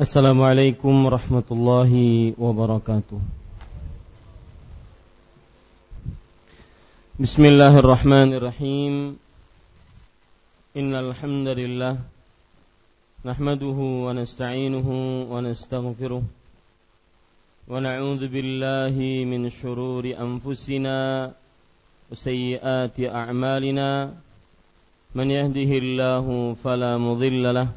Assalamualaikum warahmatullahi wabarakatuh. Bismillahirrahmanirrahim. Innal hamdalillah nahmaduhu wa nasta'inuhu wa nastaghfiruh wa n'audhu billahi min shururi anfusina wa sayyiati a'malina. Man yahdihillahu fala mudilla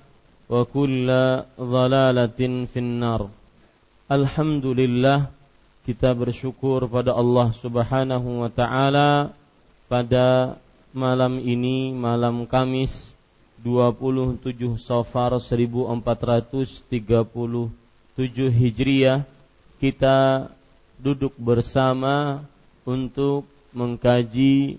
ضلاله wa kulla dhalalatin finnar. Alhamdulillah kita bersyukur pada Allah Subhanahu wa taala pada malam ini malam Kamis 27 Safar 1437 Hijriah kita duduk bersama untuk mengkaji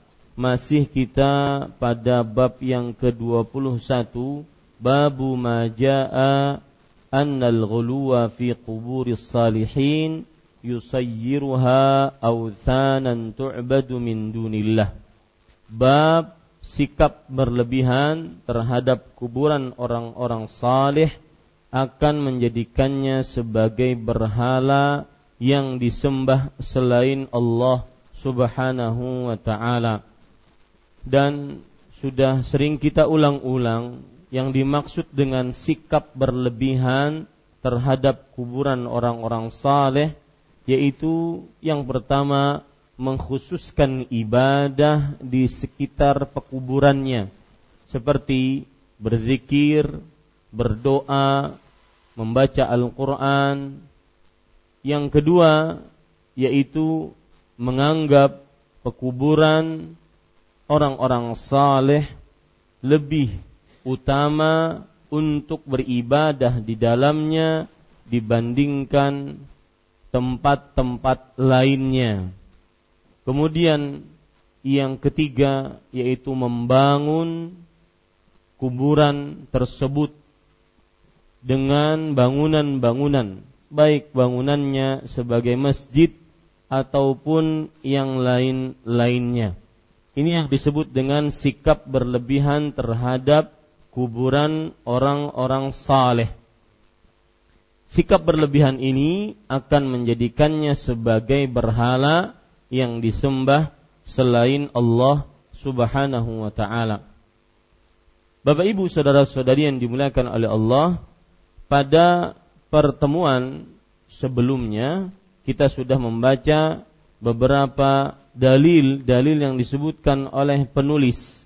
masih kita pada bab yang ke-21 babu majaa annal ghuluwa fi quburis salihin yusayyiruha awthanan tu'badu min dunillah. Bab sikap berlebihan terhadap kuburan orang-orang saleh akan menjadikannya sebagai berhala yang disembah selain Allah Subhanahu wa taala dan sudah sering kita ulang-ulang yang dimaksud dengan sikap berlebihan terhadap kuburan orang-orang saleh yaitu yang pertama mengkhususkan ibadah di sekitar pekuburannya seperti berzikir, berdoa, membaca Al-Qur'an. Yang kedua yaitu menganggap pekuburan orang-orang saleh lebih utama untuk beribadah di dalamnya dibandingkan tempat-tempat lainnya. Kemudian yang ketiga yaitu membangun kuburan tersebut dengan bangunan-bangunan, baik bangunannya sebagai masjid ataupun yang lain-lainnya. Ini yang disebut dengan sikap berlebihan terhadap kuburan orang-orang saleh. sikap berlebihan ini akan menjadikannya sebagai berhala yang disembah selain Allah Subhanahu wa taala. Bapak Ibu saudara-saudari yang dimuliakan oleh Allah, pada pertemuan sebelumnya kita sudah membaca beberapa dalil-dalil yang disebutkan oleh penulis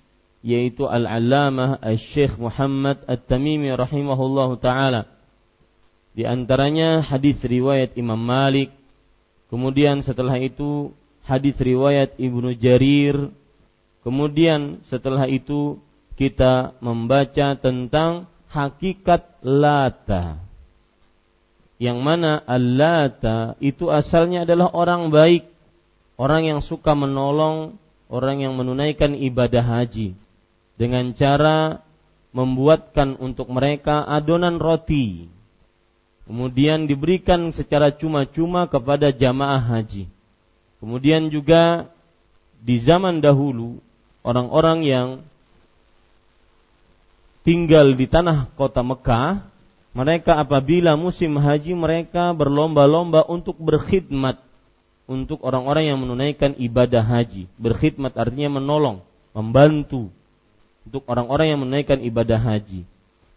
yaitu Al-Allamah Al-Syekh Muhammad At-Tamimi rahimahullahu taala. Di antaranya hadis riwayat Imam Malik, kemudian setelah itu hadis riwayat Ibnu Jarir, kemudian setelah itu kita membaca tentang hakikat Lata. Yang mana Al-Lata itu asalnya adalah orang baik, orang yang suka menolong orang yang menunaikan ibadah haji. Dengan cara membuatkan untuk mereka adonan roti. Kemudian diberikan secara cuma-cuma kepada jamaah haji. Kemudian juga di zaman dahulu orang-orang yang tinggal di tanah kota Mekah, mereka apabila musim haji mereka berlomba-lomba untuk berkhidmat untuk orang-orang yang menunaikan ibadah haji. Berkhidmat artinya menolong, membantu untuk orang-orang yang menunaikan ibadah haji.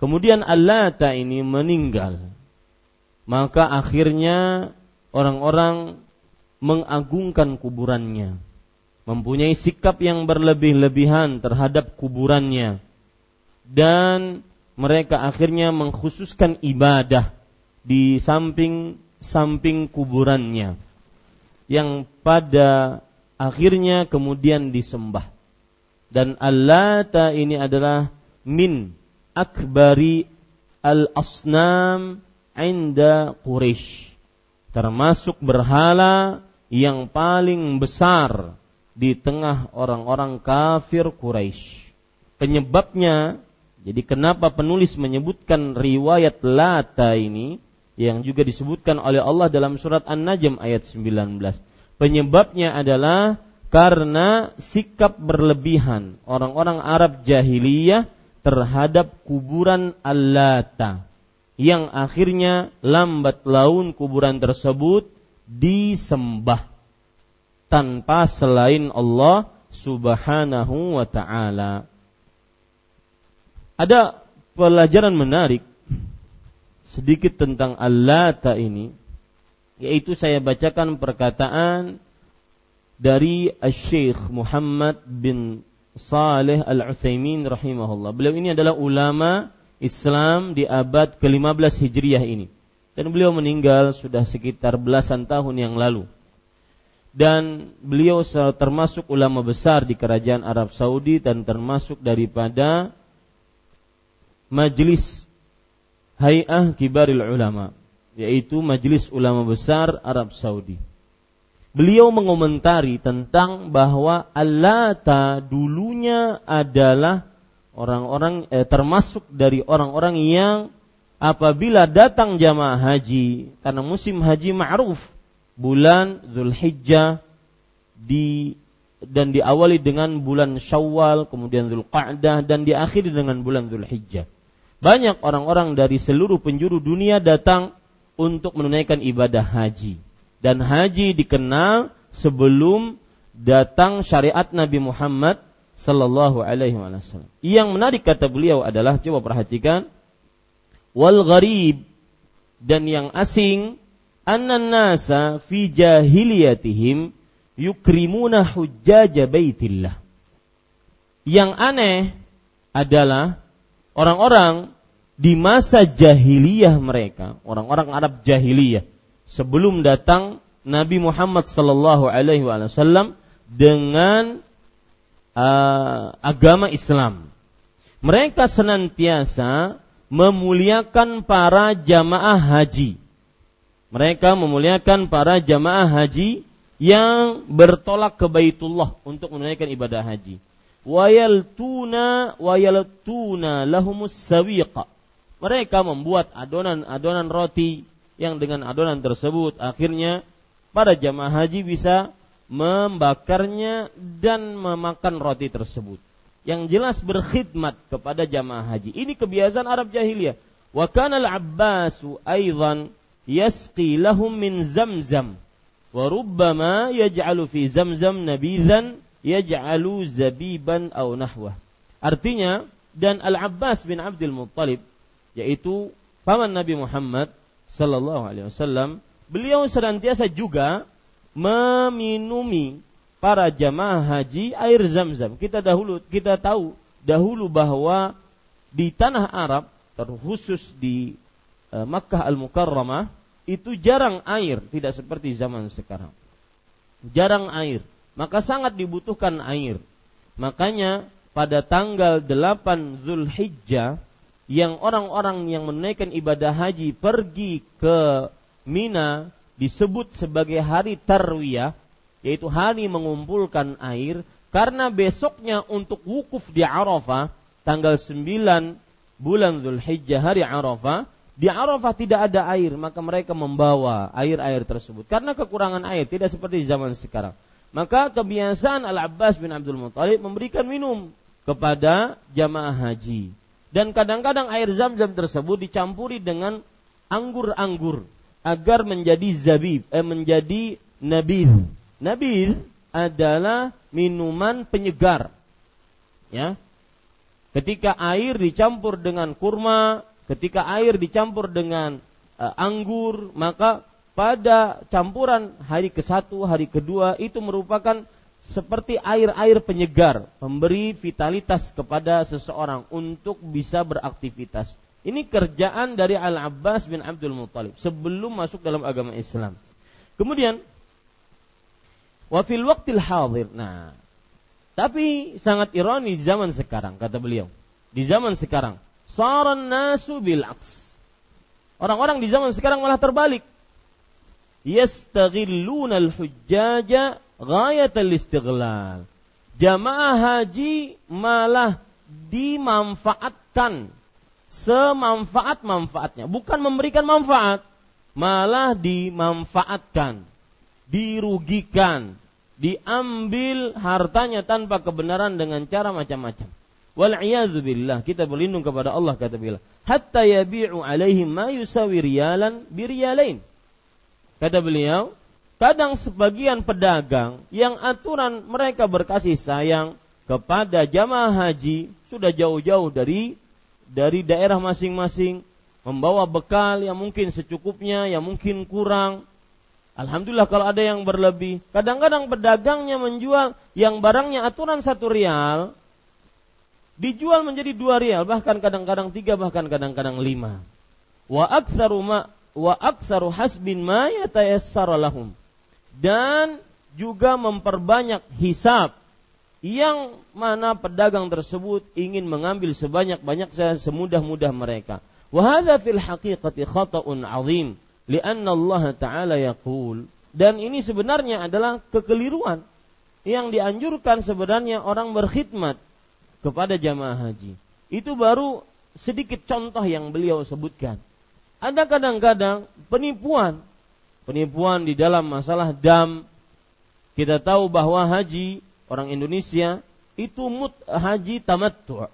Kemudian Allah ini meninggal maka akhirnya orang-orang mengagungkan kuburannya, mempunyai sikap yang berlebih-lebihan terhadap kuburannya, dan mereka akhirnya mengkhususkan ibadah di samping samping kuburannya, yang pada akhirnya kemudian disembah. Dan Allah ini adalah min akbari al-asnam inda Quraisy termasuk berhala yang paling besar di tengah orang-orang kafir Quraisy. Penyebabnya jadi kenapa penulis menyebutkan riwayat Lata ini yang juga disebutkan oleh Allah dalam surat An-Najm ayat 19. Penyebabnya adalah karena sikap berlebihan orang-orang Arab jahiliyah terhadap kuburan Al-Lata yang akhirnya lambat laun kuburan tersebut disembah tanpa selain Allah Subhanahu wa taala. Ada pelajaran menarik sedikit tentang Al-Lata ini yaitu saya bacakan perkataan dari Syekh Muhammad bin Saleh Al-Utsaimin rahimahullah. Beliau ini adalah ulama Islam di abad ke-15 Hijriah ini. Dan beliau meninggal sudah sekitar belasan tahun yang lalu. Dan beliau termasuk ulama besar di kerajaan Arab Saudi dan termasuk daripada majelis Hay'ah Kibaril Ulama, yaitu majelis ulama besar Arab Saudi. Beliau mengomentari tentang bahwa Allah dulunya adalah orang-orang eh, termasuk dari orang-orang yang apabila datang jamaah haji karena musim haji ma'ruf bulan Zulhijjah di dan diawali dengan bulan Syawal, kemudian Zulqa'dah dan diakhiri dengan bulan Zulhijjah. Banyak orang-orang dari seluruh penjuru dunia datang untuk menunaikan ibadah haji. Dan haji dikenal sebelum datang syariat Nabi Muhammad sallallahu alaihi wasallam. Yang menarik kata beliau adalah coba perhatikan wal gharib dan yang asing anna nasa fi jahiliyatihim yukrimuna hujjaj baitillah. Yang aneh adalah orang-orang di masa jahiliyah mereka, orang-orang Arab jahiliyah sebelum datang Nabi Muhammad sallallahu alaihi wasallam dengan uh, agama Islam. Mereka senantiasa memuliakan para jamaah haji. Mereka memuliakan para jamaah haji yang bertolak ke Baitullah untuk menunaikan ibadah haji. Wayaltuna wayaltuna lahumus sawiqa. Mereka membuat adonan-adonan roti yang dengan adonan tersebut akhirnya para jamaah haji bisa membakarnya dan memakan roti tersebut. Yang jelas berkhidmat kepada jamaah haji. Ini kebiasaan Arab jahiliyah. Wa kana al-Abbas aidan yasqi lahum min zamzam wa rubbama yaj'alu fi zamzam nabidhan yaj'alu zabiban aw nahwah. Artinya dan Al-Abbas bin Abdul Muttalib yaitu paman Nabi Muhammad sallallahu alaihi wasallam beliau senantiasa juga meminumi para jamaah haji air zam-zam. Kita dahulu kita tahu dahulu bahwa di tanah Arab terkhusus di e, Makkah Al-Mukarramah itu jarang air, tidak seperti zaman sekarang. Jarang air, maka sangat dibutuhkan air. Makanya pada tanggal 8 Zulhijjah yang orang-orang yang menunaikan ibadah haji pergi ke Mina disebut sebagai hari tarwiyah yaitu hari mengumpulkan air karena besoknya untuk wukuf di Arafah tanggal 9 bulan Zulhijjah hari Arafah di Arafah tidak ada air maka mereka membawa air-air tersebut karena kekurangan air tidak seperti zaman sekarang maka kebiasaan Al-Abbas bin Abdul Muthalib memberikan minum kepada jamaah haji dan kadang-kadang air zam-zam tersebut dicampuri dengan anggur-anggur agar menjadi zabib, eh, menjadi nabil. Nabil adalah minuman penyegar. Ya. Ketika air dicampur dengan kurma, ketika air dicampur dengan uh, anggur, maka pada campuran hari ke-1, hari kedua itu merupakan seperti air-air penyegar, memberi vitalitas kepada seseorang untuk bisa beraktivitas. Ini kerjaan dari Al-Abbas bin Abdul Muttalib sebelum masuk dalam agama Islam. Kemudian wafil waktil hadir. Nah, tapi sangat ironi zaman sekarang kata beliau. Di zaman sekarang, saran nasu bil. Orang-orang di zaman sekarang malah terbalik. Yastaghilluna al-hujjaja ghayatal istighlal. Jamaah haji malah dimanfaatkan semanfaat-manfaatnya, bukan memberikan manfaat, malah dimanfaatkan, dirugikan, diambil hartanya tanpa kebenaran dengan cara macam-macam. Wal billah, kita berlindung kepada Allah kata bila. Hatta yabi'u alaihim ma yusawi riyalan biriyalain. Kata beliau, kadang sebagian pedagang yang aturan mereka berkasih sayang kepada jamaah haji sudah jauh-jauh dari dari daerah masing-masing membawa bekal yang mungkin secukupnya, yang mungkin kurang. Alhamdulillah kalau ada yang berlebih. Kadang-kadang pedagangnya menjual yang barangnya aturan satu rial, dijual menjadi dua rial, bahkan kadang-kadang tiga, bahkan kadang-kadang lima. Wa aktsaru wa aktsaru hasbin ma yatayassara lahum. Dan juga memperbanyak hisab yang mana pedagang tersebut ingin mengambil sebanyak-banyak semudah-mudah mereka. Wahada fil haqiqati khata'un azim lianna Allah taala yaqul dan ini sebenarnya adalah kekeliruan yang dianjurkan sebenarnya orang berkhidmat kepada jamaah haji. Itu baru sedikit contoh yang beliau sebutkan. Ada kadang-kadang penipuan, penipuan di dalam masalah dam. Kita tahu bahwa haji orang Indonesia itu mut haji tamattu.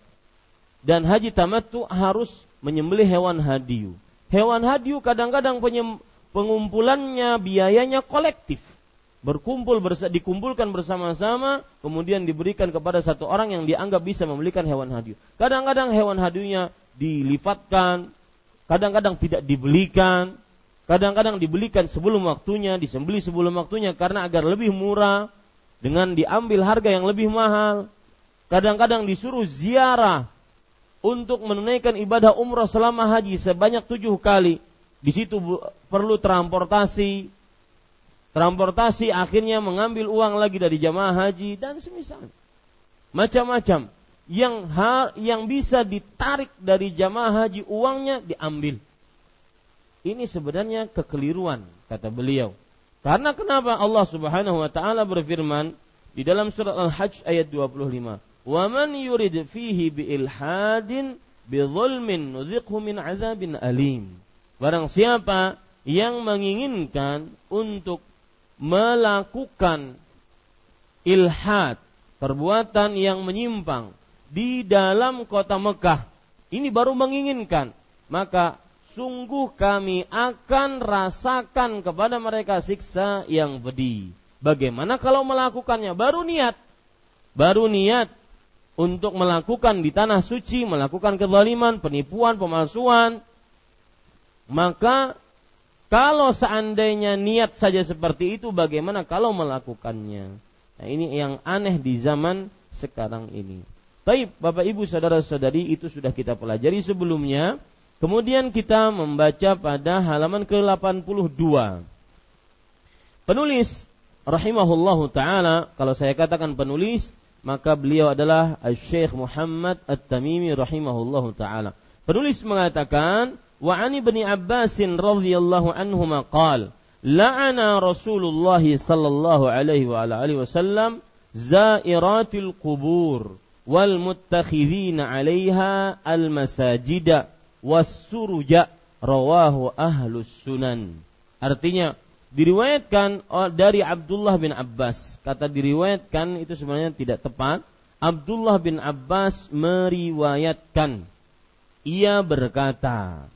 Dan haji tamattu harus menyembelih hewan hadiu. Hewan hadiu kadang-kadang pengumpulannya biayanya kolektif. Berkumpul bersa dikumpulkan bersama-sama kemudian diberikan kepada satu orang yang dianggap bisa membelikan hewan hadiu. Kadang-kadang hewan hadiunya dilifatkan, kadang-kadang tidak dibelikan, kadang-kadang dibelikan sebelum waktunya, disembeli sebelum waktunya karena agar lebih murah dengan diambil harga yang lebih mahal. Kadang-kadang disuruh ziarah untuk menunaikan ibadah umrah selama haji sebanyak tujuh kali. Di situ perlu transportasi. Transportasi akhirnya mengambil uang lagi dari jamaah haji dan semisal. Macam-macam yang hal yang bisa ditarik dari jamaah haji uangnya diambil. Ini sebenarnya kekeliruan kata beliau. Karena kenapa Allah Subhanahu wa taala berfirman di dalam surat Al-Hajj ayat 25, "Wa man yurid fihi ilhadin nuziqhu min adzabin alim." Barang siapa yang menginginkan untuk melakukan ilhad, perbuatan yang menyimpang di dalam kota Mekah, ini baru menginginkan, maka sungguh kami akan rasakan kepada mereka siksa yang pedih. Bagaimana kalau melakukannya? Baru niat. Baru niat untuk melakukan di tanah suci, melakukan kezaliman, penipuan, pemalsuan. Maka kalau seandainya niat saja seperti itu, bagaimana kalau melakukannya? Nah ini yang aneh di zaman sekarang ini. Baik, Bapak Ibu saudara-saudari itu sudah kita pelajari sebelumnya. Kemudian kita membaca pada halaman ke-82. Penulis rahimahullahu taala, kalau saya katakan penulis, maka beliau adalah Syekh Muhammad At-Tamimi rahimahullahu taala. Penulis mengatakan, "Wa ani bin Abbas radhiyallahu anhu qala, la'ana Rasulullah sallallahu alaihi wa alihi wasallam zairatil qubur." Wal muttakhidhina 'alaiha al masajida was suruja rawahu ahlus sunan. Artinya diriwayatkan dari Abdullah bin Abbas. Kata diriwayatkan itu sebenarnya tidak tepat. Abdullah bin Abbas meriwayatkan ia berkata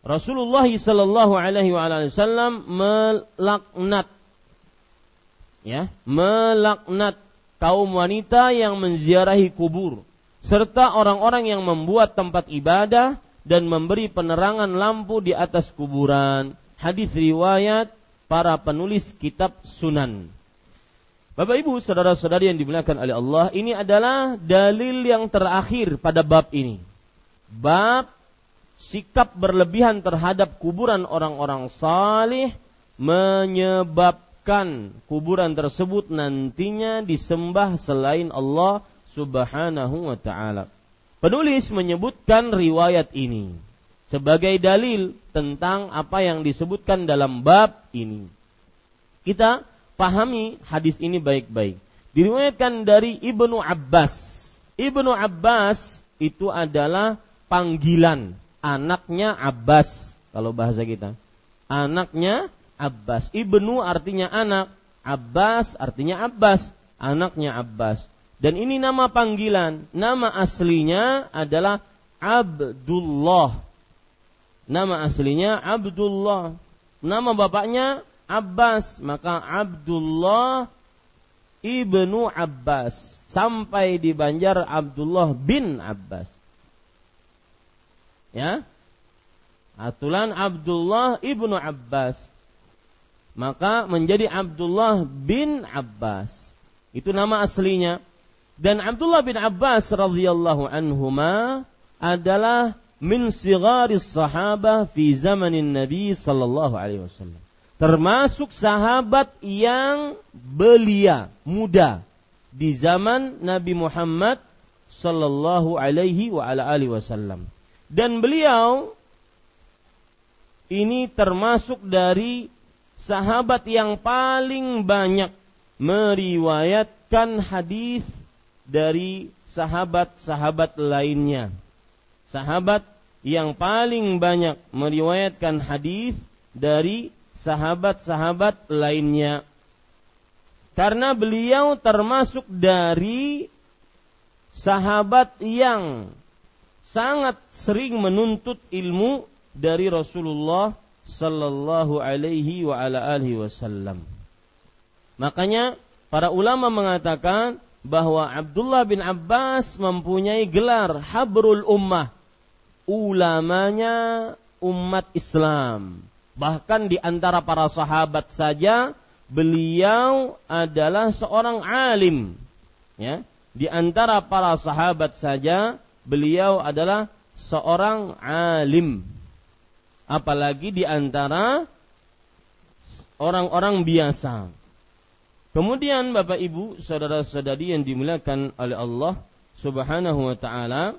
Rasulullah sallallahu alaihi wasallam melaknat ya melaknat kaum wanita yang menziarahi kubur serta orang-orang yang membuat tempat ibadah dan memberi penerangan lampu di atas kuburan. Hadis riwayat para penulis kitab Sunan. Bapak Ibu, saudara-saudari yang dimuliakan oleh Allah, ini adalah dalil yang terakhir pada bab ini. Bab sikap berlebihan terhadap kuburan orang-orang salih menyebab menyebabkan kuburan tersebut nantinya disembah selain Allah Subhanahu wa taala. Penulis menyebutkan riwayat ini sebagai dalil tentang apa yang disebutkan dalam bab ini. Kita pahami hadis ini baik-baik. Diriwayatkan dari Ibnu Abbas. Ibnu Abbas itu adalah panggilan anaknya Abbas kalau bahasa kita. Anaknya Abbas. Ibnu artinya anak, Abbas artinya Abbas, anaknya Abbas. Dan ini nama panggilan, nama aslinya adalah Abdullah. Nama aslinya Abdullah. Nama bapaknya Abbas, maka Abdullah ibnu Abbas. Sampai di Banjar Abdullah bin Abbas. Ya, Atulan Abdullah ibnu Abbas maka menjadi Abdullah bin Abbas. Itu nama aslinya. Dan Abdullah bin Abbas radhiyallahu anhuma adalah min sigaris sahabah fi zamanin Nabi sallallahu alaihi wasallam. Termasuk sahabat yang belia, muda di zaman Nabi Muhammad sallallahu alaihi wa ala alihi wasallam. Dan beliau ini termasuk dari sahabat yang paling banyak meriwayatkan hadis dari sahabat-sahabat lainnya. Sahabat yang paling banyak meriwayatkan hadis dari sahabat-sahabat lainnya. Karena beliau termasuk dari sahabat yang sangat sering menuntut ilmu dari Rasulullah sallallahu alaihi wa ala alihi wasallam. Makanya para ulama mengatakan bahwa Abdullah bin Abbas mempunyai gelar Habrul Ummah. Ulamanya umat Islam. Bahkan di antara para sahabat saja beliau adalah seorang alim. Ya, di antara para sahabat saja beliau adalah seorang alim apalagi di antara orang-orang biasa. Kemudian Bapak Ibu, saudara-saudari yang dimuliakan oleh Allah Subhanahu wa taala,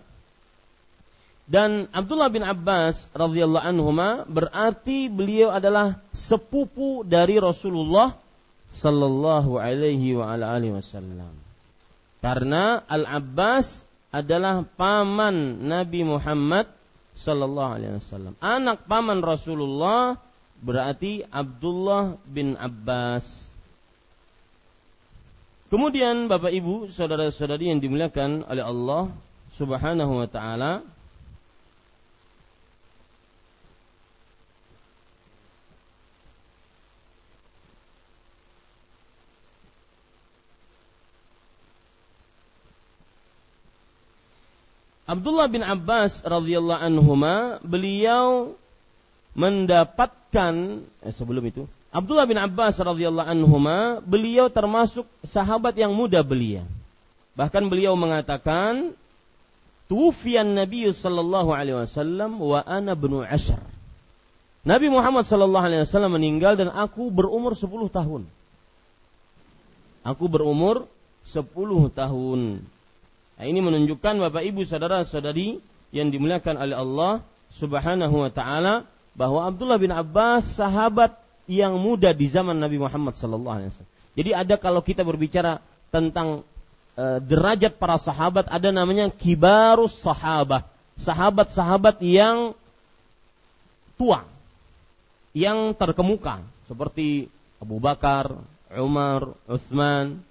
dan Abdullah bin Abbas radhiyallahu anhu berarti beliau adalah sepupu dari Rasulullah sallallahu alaihi wa ala alihi wasallam. Karena Al Abbas adalah paman Nabi Muhammad Sallallahu Alaihi Wasallam. Anak paman Rasulullah berarti Abdullah bin Abbas. Kemudian Bapak Ibu, saudara-saudari yang dimuliakan oleh Allah Subhanahu wa taala, Abdullah bin Abbas radhiyallahu anhuma beliau mendapatkan eh, sebelum itu Abdullah bin Abbas radhiyallahu anhuma beliau termasuk sahabat yang muda belia. Bahkan beliau mengatakan Tufian Nabi sallallahu alaihi wasallam wa ana bnu ashar. Nabi Muhammad sallallahu alaihi wasallam meninggal dan aku berumur 10 tahun. Aku berumur 10 tahun. Nah, ini menunjukkan Bapak Ibu saudara-saudari yang dimuliakan oleh Allah Subhanahu wa taala bahwa Abdullah bin Abbas sahabat yang muda di zaman Nabi Muhammad sallallahu alaihi wasallam. Jadi ada kalau kita berbicara tentang e, derajat para sahabat ada namanya kibarus sahabah. Sahabat-sahabat yang tua, yang terkemuka seperti Abu Bakar, Umar, Uthman,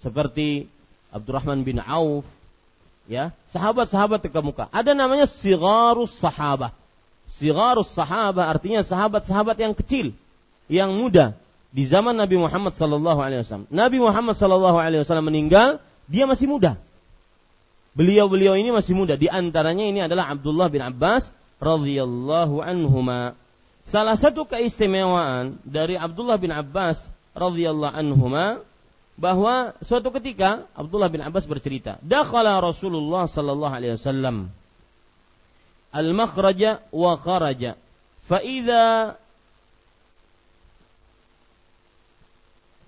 seperti Abdurrahman bin Auf, ya, sahabat-sahabat terkemuka. Ada namanya sigarus sahabah. Sigarus sahabah artinya sahabat-sahabat yang kecil, yang muda di zaman Nabi Muhammad sallallahu alaihi wasallam. Nabi Muhammad sallallahu alaihi wasallam meninggal, dia masih muda. Beliau-beliau ini masih muda. Di antaranya ini adalah Abdullah bin Abbas radhiyallahu anhuma. Salah satu keistimewaan dari Abdullah bin Abbas radhiyallahu anhuma bahwa suatu ketika Abdullah bin Abbas bercerita, "Dakhala Rasulullah sallallahu alaihi wasallam al-makhraja wa kharaja, fa idza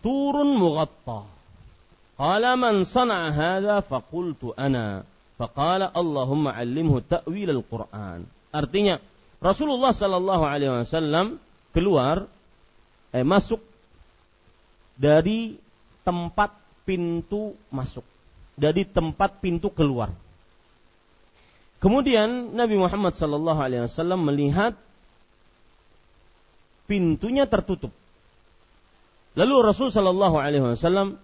turun mughatta. Qala man sana'a hadha faqultu ana. Faqala Allahumma 'allimhu ta'wil al-Qur'an. Artinya Rasulullah sallallahu alaihi wasallam keluar eh masuk dari tempat pintu masuk, dari tempat pintu keluar. Kemudian Nabi Muhammad wasallam melihat pintunya tertutup. Lalu Rasul Wasallam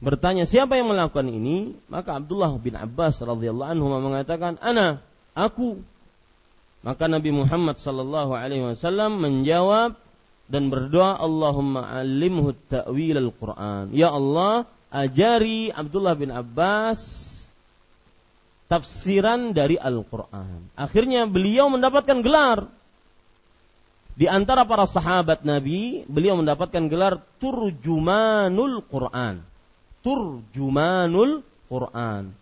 bertanya siapa yang melakukan ini maka Abdullah bin Abbas radhiyallahu anhu mengatakan ana aku maka Nabi Muhammad wasallam menjawab dan berdoa Allahumma alimhu ta'wil al-Quran ya Allah ajari Abdullah bin Abbas tafsiran dari Al-Quran akhirnya beliau mendapatkan gelar di antara para sahabat Nabi, beliau mendapatkan gelar Turjumanul Quran. Turjumanul Quran.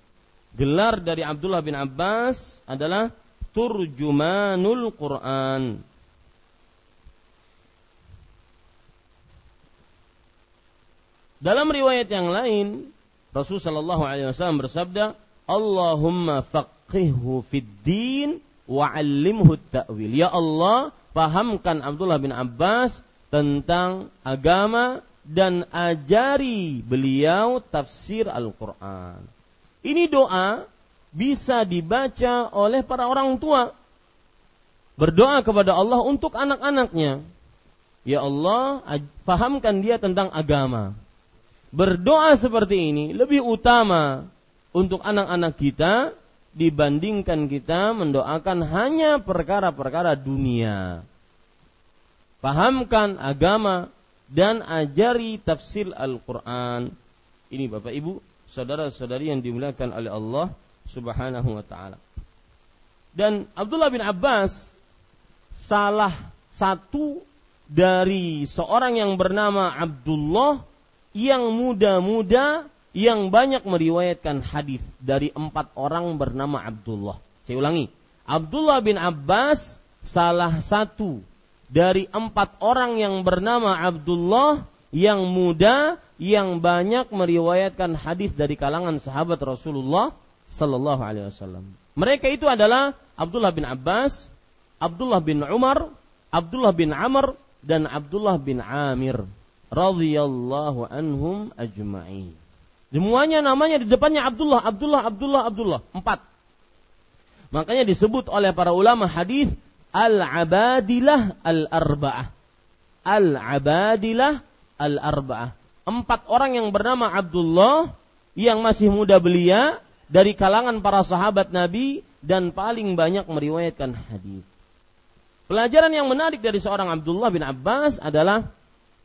Gelar dari Abdullah bin Abbas adalah Turjumanul Quran. Dalam riwayat yang lain, Rasul Shallallahu Alaihi Wasallam bersabda, Allahumma faqihhu fid din wa alimhu ta'wil. Ya Allah, pahamkan Abdullah bin Abbas tentang agama dan ajari beliau tafsir Al-Quran. Ini doa bisa dibaca oleh para orang tua. Berdoa kepada Allah untuk anak-anaknya. Ya Allah, pahamkan dia tentang agama. Berdoa seperti ini lebih utama untuk anak-anak kita dibandingkan kita mendoakan hanya perkara-perkara dunia. Pahamkan agama dan ajari tafsir Al-Quran. Ini Bapak Ibu, saudara-saudari yang dimuliakan oleh Allah Subhanahu wa taala. Dan Abdullah bin Abbas salah satu dari seorang yang bernama Abdullah yang muda-muda yang banyak meriwayatkan hadis dari empat orang bernama Abdullah. Saya ulangi, Abdullah bin Abbas salah satu dari empat orang yang bernama Abdullah yang muda yang banyak meriwayatkan hadis dari kalangan sahabat Rasulullah Sallallahu Alaihi Wasallam. Mereka itu adalah Abdullah bin Abbas, Abdullah bin Umar, Abdullah bin Amr dan Abdullah bin Amir radhiyallahu anhum ajma'in. Semuanya namanya di depannya Abdullah, Abdullah, Abdullah, Abdullah. Empat. Makanya disebut oleh para ulama hadis al-abadilah al-arba'ah. Al-abadilah al-arba'ah. Empat orang yang bernama Abdullah yang masih muda belia dari kalangan para sahabat Nabi dan paling banyak meriwayatkan hadis. Pelajaran yang menarik dari seorang Abdullah bin Abbas adalah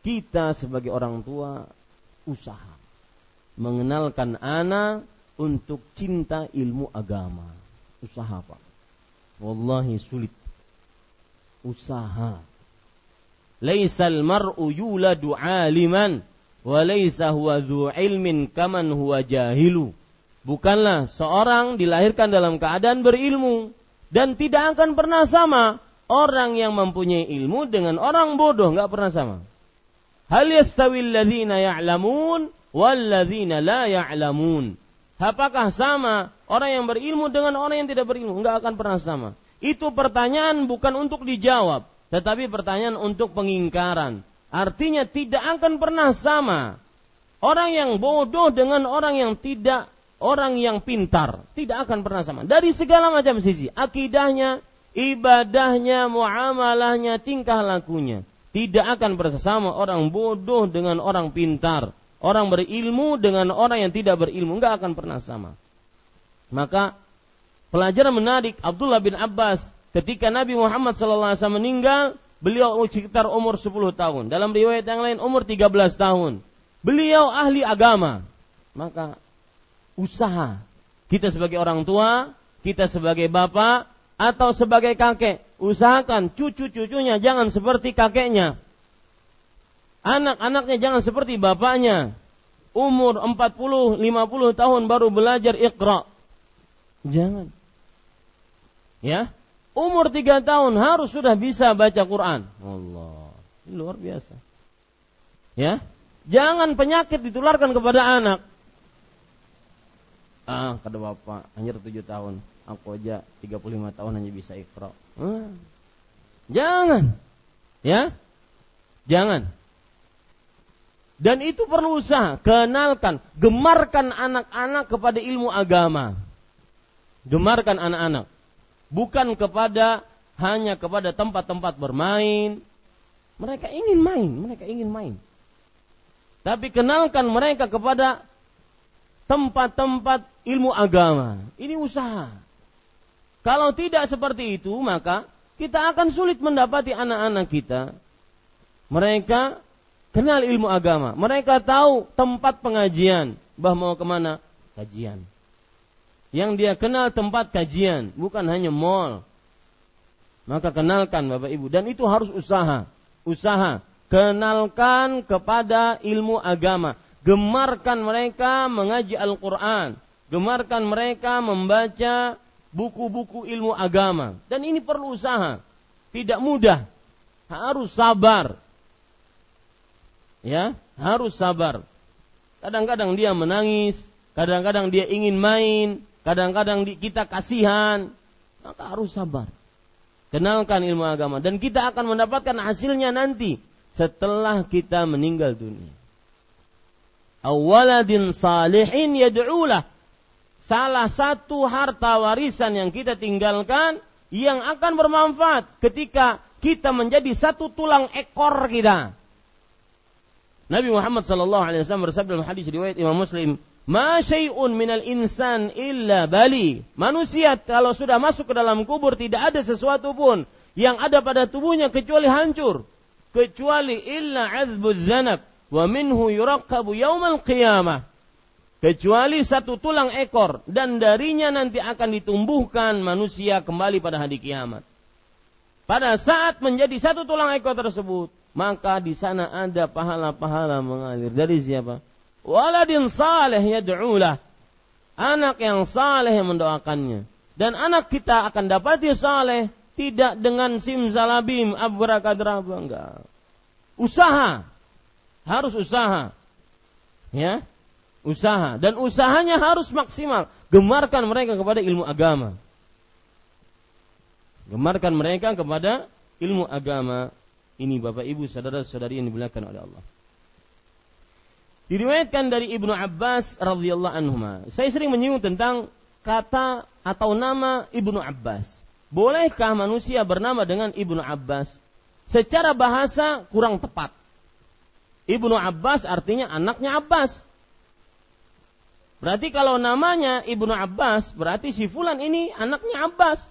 kita sebagai orang tua usaha mengenalkan anak untuk cinta ilmu agama. Usaha Pak. Wallahi sulit. Usaha. Laisal mar'u yuladu aliman wa laisa huwa dhu ilmin kaman huwa jahilu. Bukanlah seorang dilahirkan dalam keadaan berilmu dan tidak akan pernah sama orang yang mempunyai ilmu dengan orang bodoh nggak pernah sama. Hal yastawil ladzina ya'lamun wal ladzina la ya'lamun. Apakah sama orang yang berilmu dengan orang yang tidak berilmu? Enggak akan pernah sama. Itu pertanyaan bukan untuk dijawab, tetapi pertanyaan untuk pengingkaran. Artinya tidak akan pernah sama orang yang bodoh dengan orang yang tidak orang yang pintar, tidak akan pernah sama. Dari segala macam sisi, akidahnya, ibadahnya, muamalahnya, tingkah lakunya. Tidak akan bersama orang bodoh dengan orang pintar orang berilmu dengan orang yang tidak berilmu nggak akan pernah sama. Maka pelajaran menarik Abdullah bin Abbas ketika Nabi Muhammad SAW meninggal, beliau sekitar umur 10 tahun. Dalam riwayat yang lain umur 13 tahun. Beliau ahli agama. Maka usaha kita sebagai orang tua, kita sebagai bapak atau sebagai kakek, usahakan cucu-cucunya jangan seperti kakeknya. Anak-anaknya jangan seperti bapaknya. Umur 40, 50 tahun baru belajar ikhra. Jangan. Ya. Umur 3 tahun harus sudah bisa baca Quran. Allah. Ini luar biasa. Ya. Jangan penyakit ditularkan kepada anak. Ah, kata bapak, hanya 7 tahun. Aku aja 35 tahun hanya bisa ikhra. Jangan. Ya. Jangan. Dan itu perlu usaha. Kenalkan, gemarkan anak-anak kepada ilmu agama. Gemarkan anak-anak. Bukan kepada hanya kepada tempat-tempat bermain. Mereka ingin main, mereka ingin main. Tapi kenalkan mereka kepada tempat-tempat ilmu agama. Ini usaha. Kalau tidak seperti itu, maka kita akan sulit mendapati anak-anak kita. Mereka kenal ilmu agama. Mereka tahu tempat pengajian. Bah mau ke mana? Kajian. Yang dia kenal tempat kajian, bukan hanya mall. Maka kenalkan Bapak Ibu. Dan itu harus usaha. Usaha. Kenalkan kepada ilmu agama. Gemarkan mereka mengaji Al-Quran. Gemarkan mereka membaca buku-buku ilmu agama. Dan ini perlu usaha. Tidak mudah. Harus sabar ya harus sabar. Kadang-kadang dia menangis, kadang-kadang dia ingin main, kadang-kadang kita kasihan, maka harus sabar. Kenalkan ilmu agama dan kita akan mendapatkan hasilnya nanti setelah kita meninggal dunia. Awaladin salihin yad'ulah. Salah satu harta warisan yang kita tinggalkan yang akan bermanfaat ketika kita menjadi satu tulang ekor kita Nabi Muhammad sallallahu alaihi wasallam bersabda dalam hadis riwayat Imam Muslim, "Ma syai'un minal insan illa bali." Manusia kalau sudah masuk ke dalam kubur tidak ada sesuatu pun yang ada pada tubuhnya kecuali hancur, kecuali illa azbuz zanab wa minhu yuraqqabu yaumal qiyamah. Kecuali satu tulang ekor dan darinya nanti akan ditumbuhkan manusia kembali pada hari kiamat. Pada saat menjadi satu tulang ekor tersebut, maka di sana ada pahala-pahala mengalir dari siapa? Waladin saleh yad'ulah. Anak yang saleh yang mendoakannya. Dan anak kita akan dapati saleh tidak dengan simsalabim abrakadabra enggak. Usaha. Harus usaha. Ya. Usaha dan usahanya harus maksimal. Gemarkan mereka kepada ilmu agama. Gemarkan mereka kepada ilmu agama ini Bapak Ibu saudara-saudari yang dimuliakan oleh Allah. Diriwayatkan dari Ibnu Abbas radhiyallahu anhu. Saya sering menyinggung tentang kata atau nama Ibnu Abbas. Bolehkah manusia bernama dengan Ibnu Abbas? Secara bahasa kurang tepat. Ibnu Abbas artinya anaknya Abbas. Berarti kalau namanya Ibnu Abbas, berarti si fulan ini anaknya Abbas.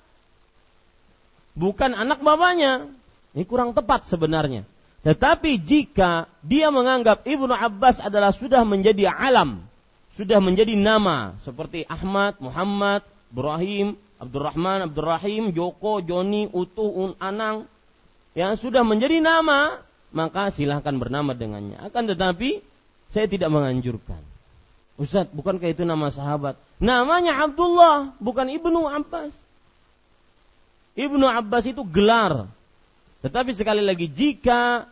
Bukan anak bapaknya. Ini kurang tepat sebenarnya. Tetapi jika dia menganggap Ibnu Abbas adalah sudah menjadi alam, sudah menjadi nama seperti Ahmad, Muhammad, Ibrahim, Abdurrahman, Abdurrahim, Joko, Joni, Utuh, Un, Anang yang sudah menjadi nama, maka silahkan bernama dengannya. Akan tetapi saya tidak menganjurkan. Ustaz, bukankah itu nama sahabat? Namanya Abdullah, bukan Ibnu Abbas. Ibnu Abbas itu gelar. Tetapi sekali lagi jika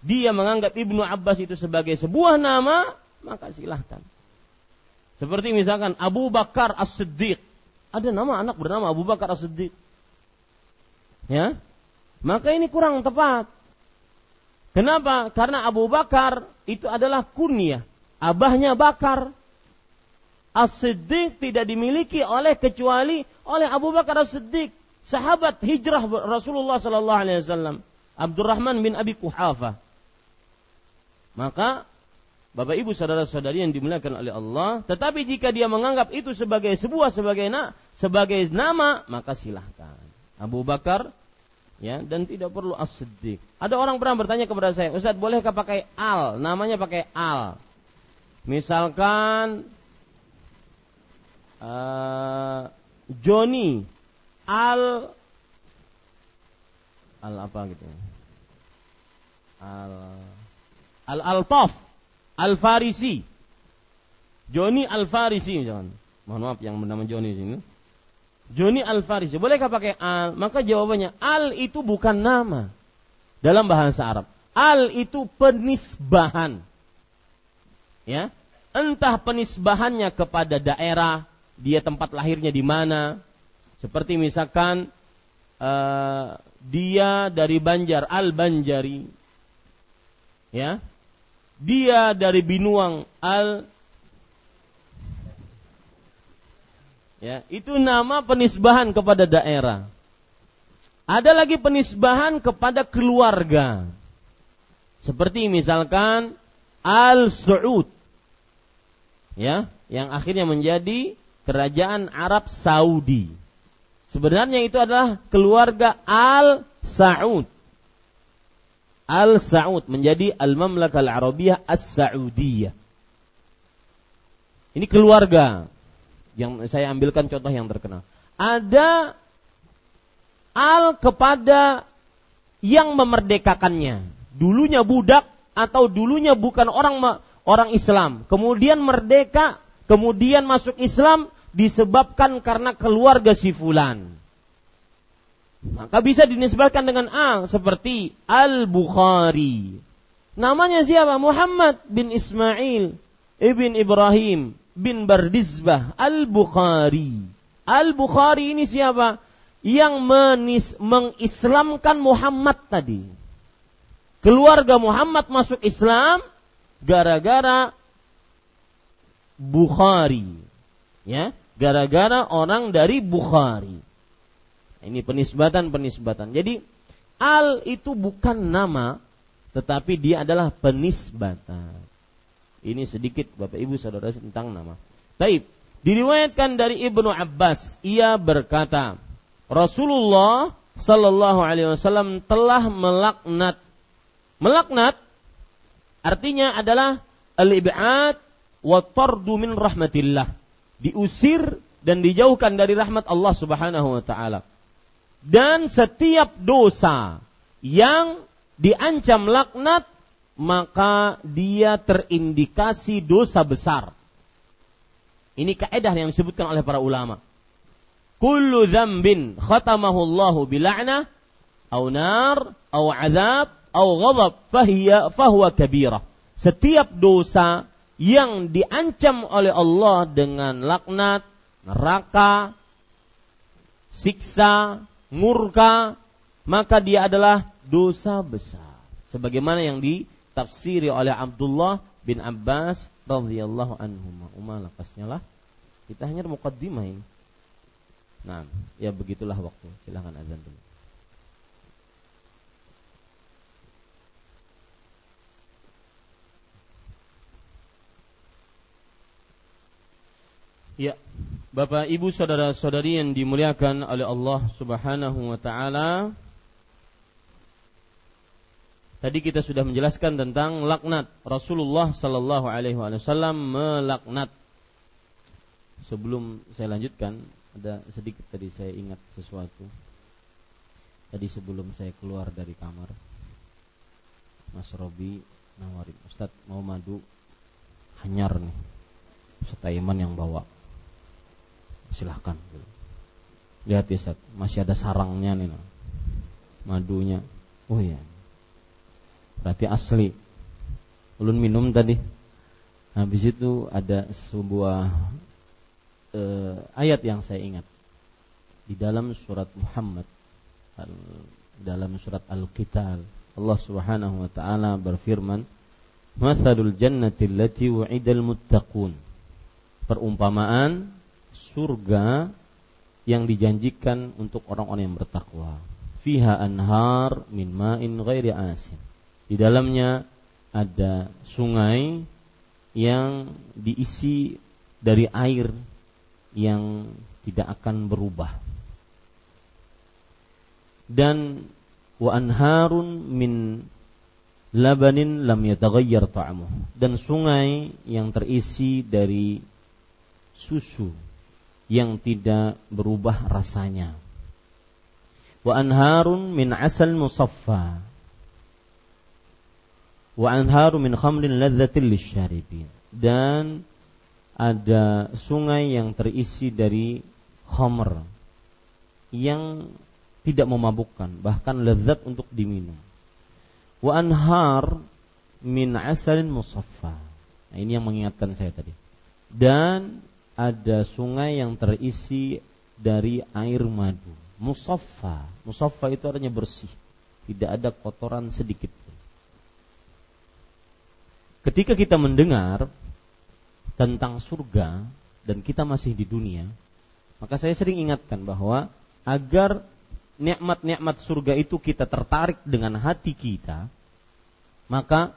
dia menganggap Ibnu Abbas itu sebagai sebuah nama, maka silahkan. Seperti misalkan Abu Bakar As-Siddiq. Ada nama anak bernama Abu Bakar As-Siddiq. Ya. Maka ini kurang tepat. Kenapa? Karena Abu Bakar itu adalah kunyah. Abahnya Bakar. As-Siddiq tidak dimiliki oleh kecuali oleh Abu Bakar As-Siddiq. Sahabat hijrah Rasulullah Sallallahu Alaihi Wasallam. Abdurrahman bin Abi Kuhafa. Maka Bapak Ibu saudara-saudari yang dimuliakan oleh Allah, tetapi jika dia menganggap itu sebagai sebuah sebagai na, sebagai nama, maka silahkan. Abu Bakar ya dan tidak perlu as-siddiq. Ada orang pernah bertanya kepada saya, "Ustaz, bolehkah pakai al? Namanya pakai al." Misalkan uh, Joni al al apa gitu. Al al altaf Al-Farisi. Joni Al-Farisi jangan. Mohon maaf yang bernama Joni sini. Joni Al-Farisi. Bolehkah pakai al? Maka jawabannya al itu bukan nama dalam bahasa Arab. Al itu penisbahan. Ya. Entah penisbahannya kepada daerah, dia tempat lahirnya di mana. Seperti misalkan uh, dia dari Banjar, Al-Banjari. Ya, dia dari Binuang al Ya, itu nama penisbahan kepada daerah. Ada lagi penisbahan kepada keluarga. Seperti misalkan Al Saud. Ya, yang akhirnya menjadi kerajaan Arab Saudi. Sebenarnya itu adalah keluarga Al Saud. Al Saud menjadi Al Mamlakah Al Arabiyah As Saudiyah. Ini keluarga yang saya ambilkan contoh yang terkenal. Ada al kepada yang memerdekakannya. Dulunya budak atau dulunya bukan orang orang Islam, kemudian merdeka, kemudian masuk Islam disebabkan karena keluarga si fulan. Maka bisa dinisbahkan dengan al seperti Al-Bukhari. Namanya siapa? Muhammad bin Ismail ibn Ibrahim bin Bardizbah Al-Bukhari. Al-Bukhari ini siapa? Yang menis, mengislamkan Muhammad tadi. Keluarga Muhammad masuk Islam gara-gara Bukhari. Ya, gara-gara orang dari Bukhari. Ini penisbatan-penisbatan. Jadi al itu bukan nama, tetapi dia adalah penisbatan. Ini sedikit Bapak Ibu Saudara tentang nama. Taib. Diriwayatkan dari Ibnu Abbas, ia berkata, Rasulullah Sallallahu Alaihi Wasallam telah melaknat. Melaknat artinya adalah al-ib'ad wa tardu min rahmatillah. Diusir dan dijauhkan dari rahmat Allah Subhanahu wa taala. Dan setiap dosa yang diancam laknat maka dia terindikasi dosa besar. Ini kaedah yang disebutkan oleh para ulama. Kullu dzambin khatamahu Allah bila'nah au nar au azab au ghadab fahiya fahuwa kabirah. Setiap dosa yang diancam oleh Allah dengan laknat, neraka, siksa, murka, maka dia adalah dosa besar. Sebagaimana yang ditafsiri oleh Abdullah bin Abbas radhiyallahu anhu. Umar lepasnya lah. Kita hanya mukaddimah ini. Nah, ya begitulah waktu. Silahkan azan dulu. Ya, Bapak, Ibu, saudara-saudari yang dimuliakan oleh Allah Subhanahu wa taala. Tadi kita sudah menjelaskan tentang laknat. Rasulullah sallallahu alaihi wasallam melaknat. Sebelum saya lanjutkan, ada sedikit tadi saya ingat sesuatu. Tadi sebelum saya keluar dari kamar, Mas Robi nawarin, Ustadz mau madu hanyar nih, Ustadz Aiman yang bawa. Silahkan. Lihat ya Ustadz, masih ada sarangnya nih, madunya. Oh iya, berarti asli. Ulun minum tadi. Habis itu ada sebuah uh, ayat yang saya ingat di dalam surat Muhammad dalam surat Al-Qital Allah Subhanahu wa taala berfirman Mathalul jannati allati wu'idal muttaqun Perumpamaan surga yang dijanjikan untuk orang-orang yang bertakwa. Fiha anhar min ma'in ghairi asin. Di dalamnya ada sungai yang diisi dari air yang tidak akan berubah. Dan wa anharun min labanin lam yataghayyar ta'amuh dan sungai yang terisi dari susu yang tidak berubah rasanya. Wa anharun min asal musaffa. Wa anharu min khamrin ladzatil lisyaribin. Dan ada sungai yang terisi dari khamr yang tidak memabukkan bahkan lezat untuk diminum. Wa anhar min asalin musaffa. Nah, ini yang mengingatkan saya tadi. Dan ada sungai yang terisi dari air madu. Musaffa. Musaffa itu artinya bersih. Tidak ada kotoran sedikit ketika kita mendengar tentang surga dan kita masih di dunia, maka saya sering ingatkan bahwa agar nikmat-nikmat surga itu kita tertarik dengan hati kita, maka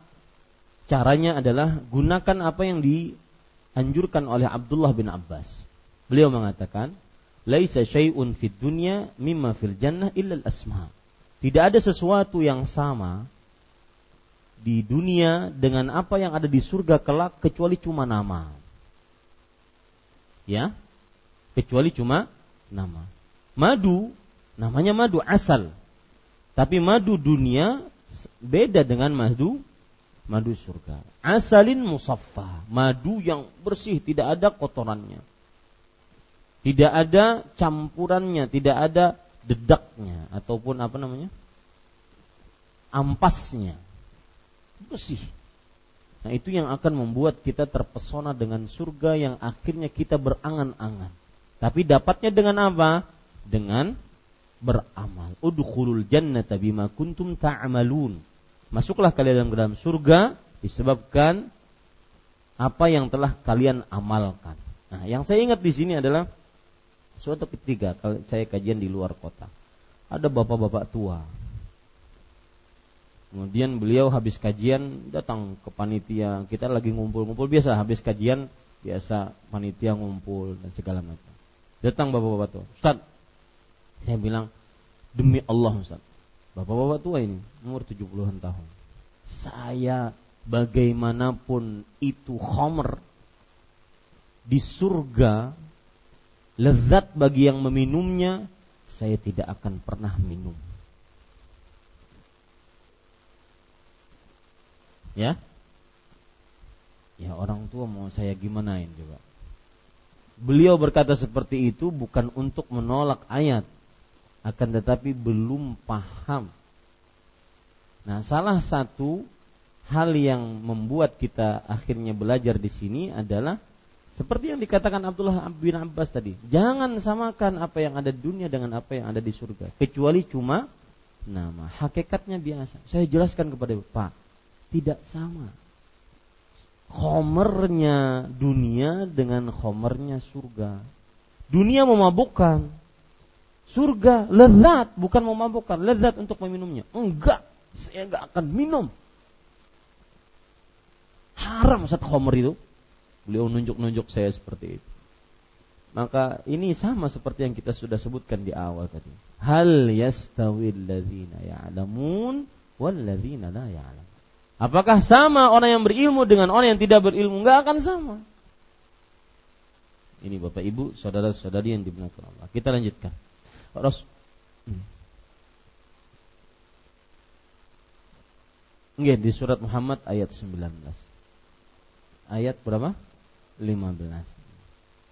caranya adalah gunakan apa yang dianjurkan oleh Abdullah bin Abbas. Beliau mengatakan, "Laisa syai'un fid dunya mimma fil jannah illa asma Tidak ada sesuatu yang sama di dunia dengan apa yang ada di surga kelak kecuali cuma nama. Ya, kecuali cuma nama. Madu, namanya madu asal. Tapi madu dunia beda dengan madu madu surga. Asalin musaffa, madu yang bersih, tidak ada kotorannya. Tidak ada campurannya, tidak ada dedaknya ataupun apa namanya? ampasnya bersih. Nah, itu yang akan membuat kita terpesona dengan surga yang akhirnya kita berangan-angan. Tapi dapatnya dengan apa? Dengan beramal. Udkhulul jannata bima kuntum ta'malun. Masuklah kalian dalam, dalam surga disebabkan apa yang telah kalian amalkan. Nah, yang saya ingat di sini adalah suatu ketika kalau saya kajian di luar kota. Ada bapak-bapak tua Kemudian beliau habis kajian datang ke panitia. Kita lagi ngumpul-ngumpul biasa habis kajian biasa panitia ngumpul dan segala macam. Datang bapak-bapak tua. Ustaz, saya bilang demi Allah Ustaz. Bapak-bapak tua ini umur 70-an tahun. Saya bagaimanapun itu khomer di surga lezat bagi yang meminumnya saya tidak akan pernah minum Ya? Ya orang tua mau saya gimanain coba. Beliau berkata seperti itu bukan untuk menolak ayat, akan tetapi belum paham. Nah, salah satu hal yang membuat kita akhirnya belajar di sini adalah seperti yang dikatakan Abdullah bin Abbas tadi, jangan samakan apa yang ada di dunia dengan apa yang ada di surga, kecuali cuma nama. Hakikatnya biasa. Saya jelaskan kepada Pak, tidak sama. Khomernya dunia dengan khomernya surga. Dunia memabukkan. Surga lezat, bukan memabukkan. Lezat untuk meminumnya. Enggak, saya enggak akan minum. Haram saat khomer itu. Beliau nunjuk-nunjuk saya seperti itu. Maka ini sama seperti yang kita sudah sebutkan di awal tadi. Hal yastawil ladzina ya'lamun wal ladzina la ya'lamun. Apakah sama orang yang berilmu dengan orang yang tidak berilmu? Enggak akan sama. Ini Bapak Ibu, saudara-saudari yang dimuliakan Allah. Kita lanjutkan. Ras Nggih, di surat Muhammad ayat 19. Ayat berapa? 15.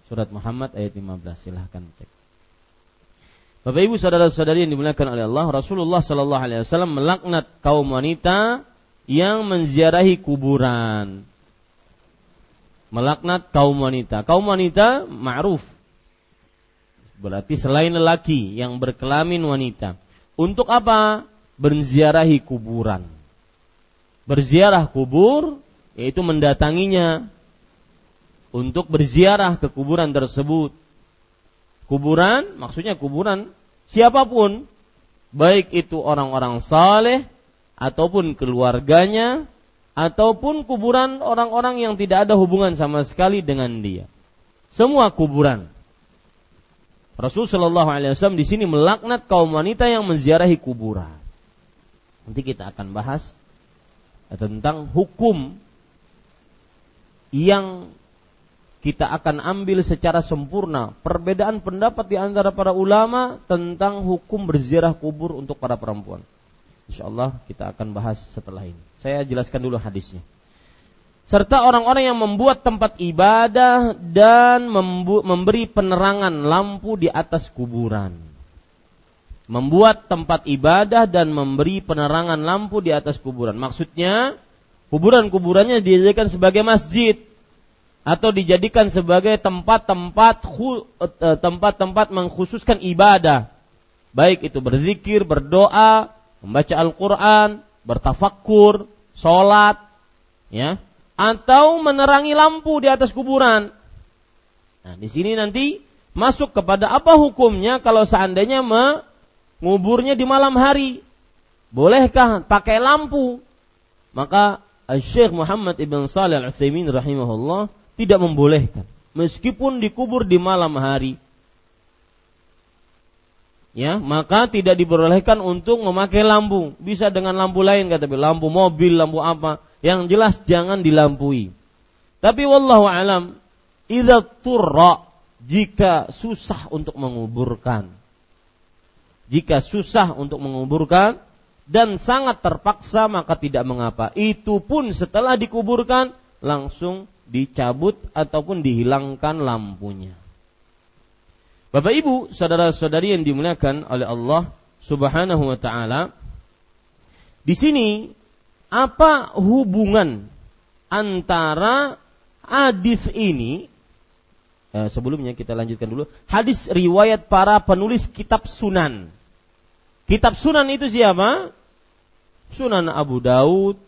Surat Muhammad ayat 15. Silahkan cek. Bapak Ibu saudara-saudari yang dimuliakan oleh Allah, Rasulullah Shallallahu alaihi wasallam melaknat kaum wanita yang menziarahi kuburan. Melaknat kaum wanita. Kaum wanita ma'ruf. Berarti selain lelaki yang berkelamin wanita. Untuk apa? Berziarahi kuburan berziarah kubur yaitu mendatanginya untuk berziarah ke kuburan tersebut. Kuburan maksudnya kuburan siapa pun baik itu orang-orang saleh ataupun keluarganya ataupun kuburan orang-orang yang tidak ada hubungan sama sekali dengan dia. Semua kuburan. Rasulullah SAW di sini melaknat kaum wanita yang menziarahi kuburan. Nanti kita akan bahas tentang hukum yang kita akan ambil secara sempurna perbedaan pendapat di antara para ulama tentang hukum berziarah kubur untuk para perempuan. Insya Allah kita akan bahas setelah ini. Saya jelaskan dulu hadisnya. Serta orang-orang yang membuat tempat ibadah dan memberi penerangan lampu di atas kuburan membuat tempat ibadah dan memberi penerangan lampu di atas kuburan. Maksudnya, kuburan-kuburannya dijadikan sebagai masjid atau dijadikan sebagai tempat-tempat eh, tempat-tempat mengkhususkan ibadah. Baik itu berzikir, berdoa, membaca Al-Qur'an, bertafakkur, sholat, ya, atau menerangi lampu di atas kuburan. Nah, di sini nanti masuk kepada apa hukumnya kalau seandainya me nguburnya di malam hari. Bolehkah pakai lampu? Maka Syekh Muhammad Ibn Salih Al-Utsaimin rahimahullah tidak membolehkan meskipun dikubur di malam hari. Ya, maka tidak diperbolehkan untuk memakai lampu. Bisa dengan lampu lain kata lampu mobil, lampu apa. Yang jelas jangan dilampui. Tapi wallahu alam, idza turra jika susah untuk menguburkan jika susah untuk menguburkan dan sangat terpaksa maka tidak mengapa. Itu pun setelah dikuburkan langsung dicabut ataupun dihilangkan lampunya. Bapak Ibu, saudara-saudari yang dimuliakan oleh Allah Subhanahu wa taala, di sini apa hubungan antara hadis ini eh, sebelumnya kita lanjutkan dulu hadis riwayat para penulis kitab Sunan. Kitab Sunan itu siapa? Sunan Abu Daud,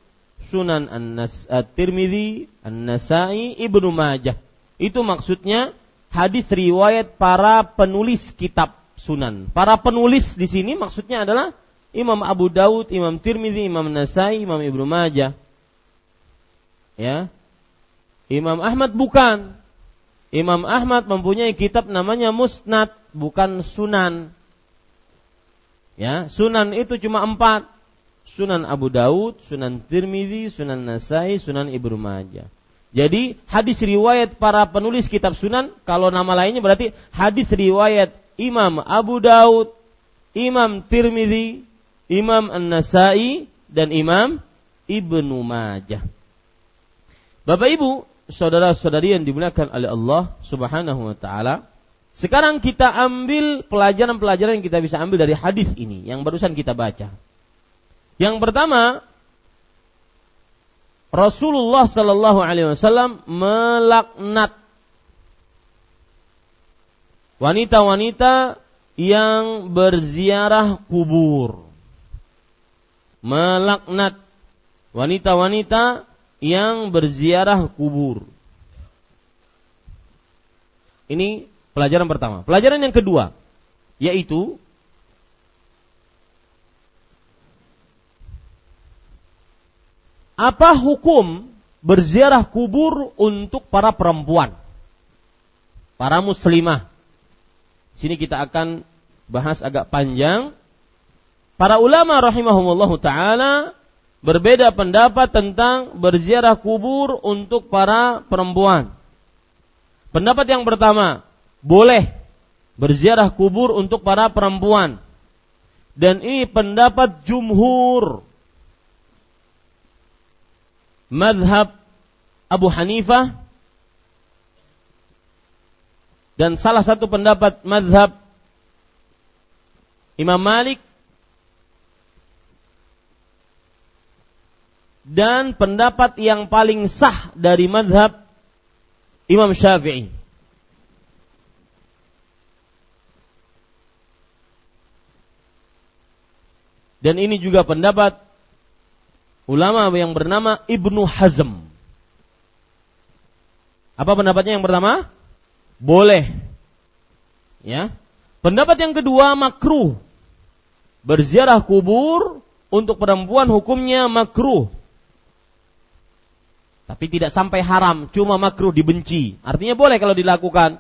Sunan An-Tirmidzi, An-Nasai, Ibnu Majah. Itu maksudnya hadis riwayat para penulis kitab Sunan. Para penulis di sini maksudnya adalah Imam Abu Daud, Imam Tirmidzi, Imam Nasai, Imam Ibnu Majah. Ya. Imam Ahmad bukan. Imam Ahmad mempunyai kitab namanya Musnad, bukan Sunan. Ya, Sunan itu cuma empat. Sunan Abu Daud, Sunan Tirmidzi, Sunan Nasai, Sunan Ibnu Majah. Jadi hadis riwayat para penulis kitab Sunan, kalau nama lainnya berarti hadis riwayat Imam Abu Daud, Imam Tirmidzi, Imam An-Nasai dan Imam Ibnu Majah. Bapak Ibu, saudara-saudari yang dimuliakan oleh Allah Subhanahu wa taala. Sekarang kita ambil pelajaran-pelajaran yang kita bisa ambil dari hadis ini yang barusan kita baca. Yang pertama, Rasulullah Sallallahu Alaihi Wasallam melaknat wanita-wanita yang berziarah kubur. Melaknat wanita-wanita yang berziarah kubur. Ini pelajaran pertama. Pelajaran yang kedua yaitu apa hukum berziarah kubur untuk para perempuan? Para muslimah. Sini kita akan bahas agak panjang. Para ulama rahimahumullah taala berbeda pendapat tentang berziarah kubur untuk para perempuan. Pendapat yang pertama, boleh berziarah kubur untuk para perempuan. Dan ini pendapat jumhur. Madhab Abu Hanifah dan salah satu pendapat madhab Imam Malik dan pendapat yang paling sah dari madhab Imam Syafi'i. Dan ini juga pendapat ulama yang bernama Ibnu Hazm. Apa pendapatnya yang pertama? Boleh. Ya. Pendapat yang kedua makruh. Berziarah kubur untuk perempuan hukumnya makruh. Tapi tidak sampai haram, cuma makruh dibenci. Artinya boleh kalau dilakukan.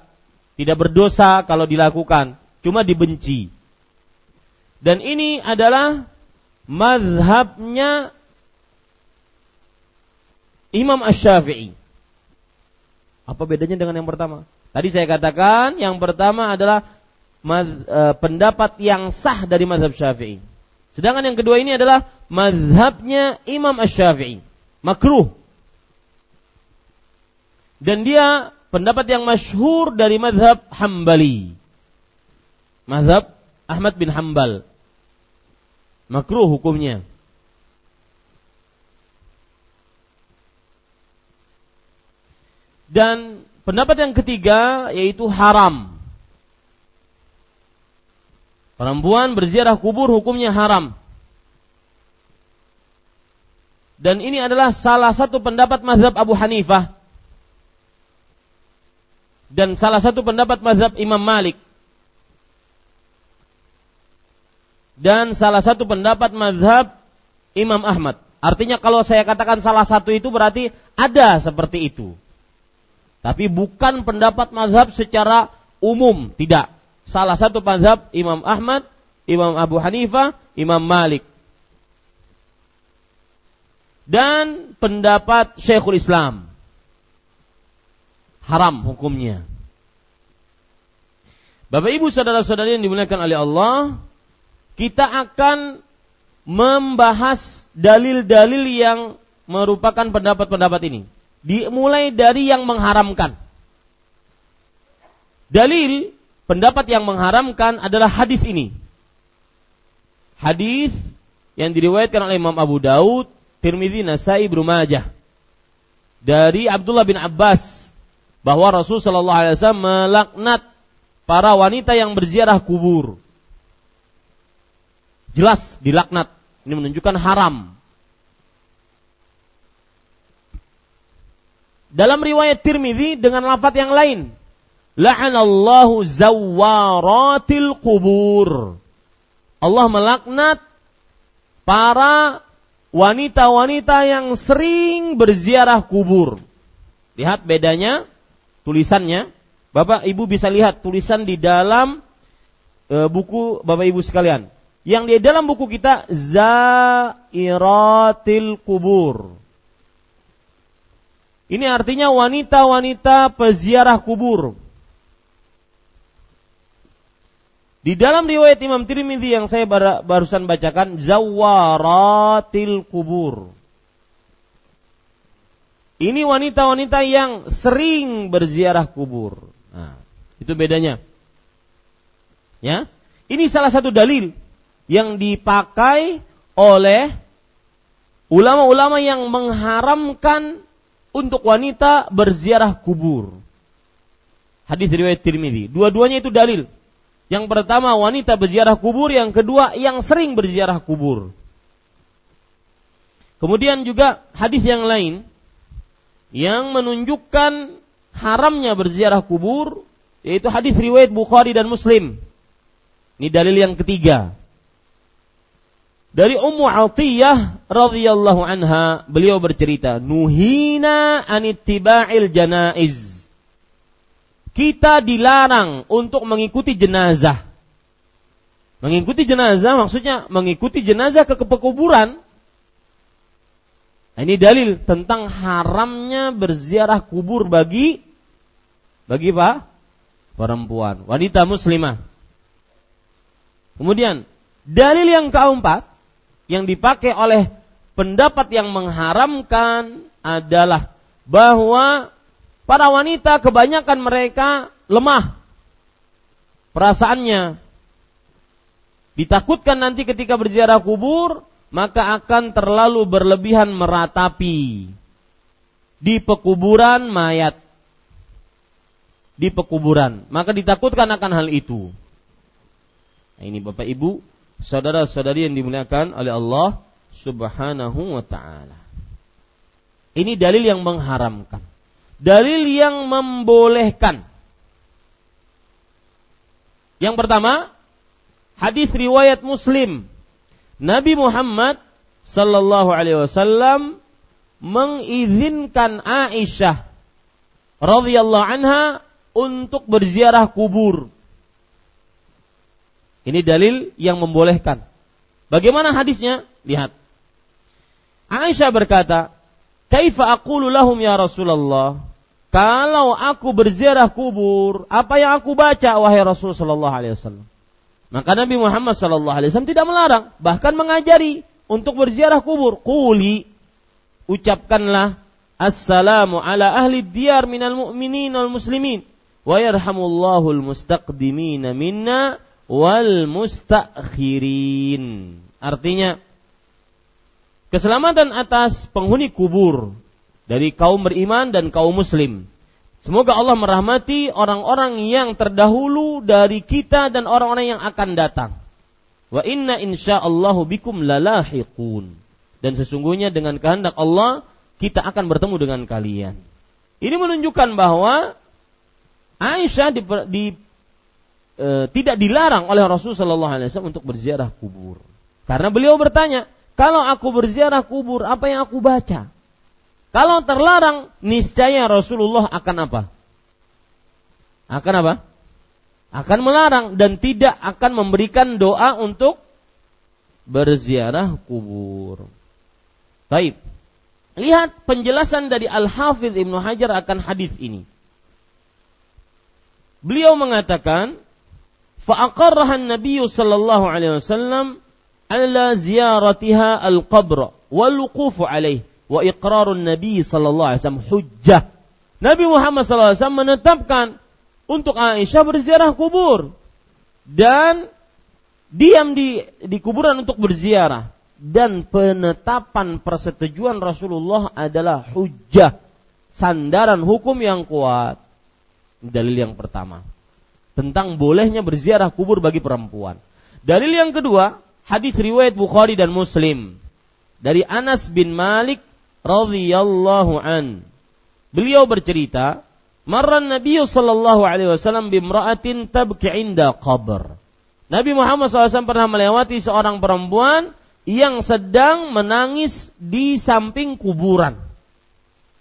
Tidak berdosa kalau dilakukan, cuma dibenci. Dan ini adalah madhabnya Imam Ash-Syafi'i. Apa bedanya dengan yang pertama? Tadi saya katakan yang pertama adalah e, pendapat yang sah dari madhab Syafi'i. Sedangkan yang kedua ini adalah madhabnya Imam Ash-Syafi'i. Makruh. Dan dia pendapat yang masyhur dari madhab Hambali. Madhab Ahmad bin Hambal makruh hukumnya. Dan pendapat yang ketiga yaitu haram. Perempuan berziarah kubur hukumnya haram. Dan ini adalah salah satu pendapat mazhab Abu Hanifah dan salah satu pendapat mazhab Imam Malik. dan salah satu pendapat mazhab Imam Ahmad. Artinya kalau saya katakan salah satu itu berarti ada seperti itu. Tapi bukan pendapat mazhab secara umum, tidak. Salah satu mazhab Imam Ahmad, Imam Abu Hanifah, Imam Malik. Dan pendapat Syekhul Islam. Haram hukumnya. Bapak Ibu saudara-saudari yang dimuliakan oleh Allah, kita akan membahas dalil-dalil yang merupakan pendapat-pendapat ini. Dimulai dari yang mengharamkan. Dalil pendapat yang mengharamkan adalah hadis ini. Hadis yang diriwayatkan oleh Imam Abu Daud, Tirmidzi, Nasai, Ibnu Majah dari Abdullah bin Abbas bahwa Rasul Shallallahu Alaihi Wasallam melaknat para wanita yang berziarah kubur jelas dilaknat. Ini menunjukkan haram. Dalam riwayat Tirmidzi dengan lafaz yang lain, la'anallahu zawaratil kubur. Allah melaknat para wanita-wanita yang sering berziarah kubur. Lihat bedanya tulisannya. Bapak Ibu bisa lihat tulisan di dalam e, buku Bapak Ibu sekalian yang di dalam buku kita Zairatil Kubur. Ini artinya wanita-wanita peziarah kubur. Di dalam riwayat Imam Tirmidzi yang saya barusan bacakan Zawaratil Kubur. Ini wanita-wanita yang sering berziarah kubur. Nah, itu bedanya. Ya. Ini salah satu dalil yang dipakai oleh ulama-ulama yang mengharamkan untuk wanita berziarah kubur. Hadis riwayat Tirmidzi. Dua-duanya itu dalil. Yang pertama wanita berziarah kubur, yang kedua yang sering berziarah kubur. Kemudian juga hadis yang lain yang menunjukkan haramnya berziarah kubur yaitu hadis riwayat Bukhari dan Muslim. Ini dalil yang ketiga. Dari Ummu Atiyah radhiyallahu anha, beliau bercerita, "Nuhina anittiba'il janaiz." Kita dilarang untuk mengikuti jenazah. Mengikuti jenazah maksudnya mengikuti jenazah ke pekuburan. Nah, ini dalil tentang haramnya berziarah kubur bagi bagi pak perempuan, wanita muslimah. Kemudian dalil yang keempat yang dipakai oleh pendapat yang mengharamkan adalah bahwa para wanita kebanyakan mereka lemah perasaannya. Ditakutkan nanti ketika berziarah kubur maka akan terlalu berlebihan meratapi di pekuburan mayat. Di pekuburan, maka ditakutkan akan hal itu. Nah, ini Bapak Ibu, saudara-saudari yang dimuliakan oleh Allah Subhanahu wa taala. Ini dalil yang mengharamkan. Dalil yang membolehkan. Yang pertama, hadis riwayat Muslim. Nabi Muhammad sallallahu alaihi wasallam mengizinkan Aisyah radhiyallahu anha untuk berziarah kubur. Ini dalil yang membolehkan. Bagaimana hadisnya? Lihat. Aisyah berkata, "Kaifa aqulu lahum ya Rasulullah?" Kalau aku berziarah kubur, apa yang aku baca wahai Rasul sallallahu alaihi wasallam? Maka Nabi Muhammad wasallam tidak melarang, bahkan mengajari untuk berziarah kubur. Quli ucapkanlah assalamu ala ahli diyar minal mu'minin wal muslimin wa yarhamullahu al mustaqdimina minna wal mustakhirin. Artinya keselamatan atas penghuni kubur dari kaum beriman dan kaum muslim. Semoga Allah merahmati orang-orang yang terdahulu dari kita dan orang-orang yang akan datang. Wa inna insyaallahu bikum lalahiqun. Dan sesungguhnya dengan kehendak Allah kita akan bertemu dengan kalian. Ini menunjukkan bahwa Aisyah di, di, e, tidak dilarang oleh Rasulullah SAW untuk berziarah kubur. Karena beliau bertanya, kalau aku berziarah kubur, apa yang aku baca? Kalau terlarang, niscaya Rasulullah akan apa? Akan apa? Akan melarang dan tidak akan memberikan doa untuk berziarah kubur. Baik. Lihat penjelasan dari Al-Hafiz Ibnu Hajar akan hadis ini. Beliau mengatakan, "Fa'aqarrahan Nabiyyu sallallahu alaihi wasallam ala ziyaratiha al-qabr wal alaihi." Wa iqrarun Nabi sallallahu alaihi wasallam hujjah. Nabi Muhammad sallallahu alaihi wasallam menetapkan untuk Aisyah berziarah kubur. Dan diam di di kuburan untuk berziarah. Dan penetapan persetujuan Rasulullah adalah hujjah. Sandaran hukum yang kuat. Dalil yang pertama. Tentang bolehnya berziarah kubur bagi perempuan. Dalil yang kedua hadis riwayat Bukhari dan Muslim. Dari Anas bin Malik radhiyallahu an. Beliau bercerita, marra Nabi sallallahu alaihi wasallam bimra'atin tabki inda qabr. Nabi Muhammad SAW pernah melewati seorang perempuan yang sedang menangis di samping kuburan.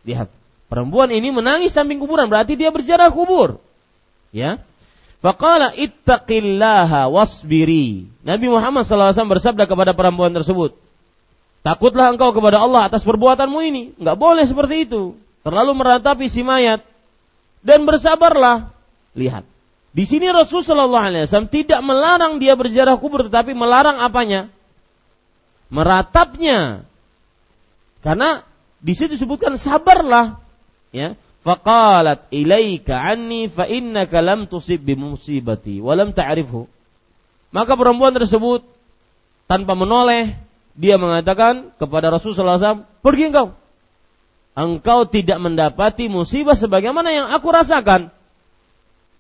Lihat, perempuan ini menangis samping kuburan, berarti dia berjarak kubur. Ya. Faqala ittaqillaha wasbiri. Nabi Muhammad SAW bersabda kepada perempuan tersebut, Takutlah engkau kepada Allah atas perbuatanmu ini. Enggak boleh seperti itu. Terlalu meratapi si mayat. Dan bersabarlah. Lihat. Di sini Rasulullah SAW tidak melarang dia berziarah kubur, tetapi melarang apanya? Meratapnya. Karena di situ disebutkan sabarlah. Ya. Faqalat ilaika anni fa innaka lam tusib bimusibati wa lam ta'rifhu. Maka perempuan tersebut tanpa menoleh dia mengatakan kepada Rasulullah SAW, pergi engkau. Engkau tidak mendapati musibah sebagaimana yang aku rasakan.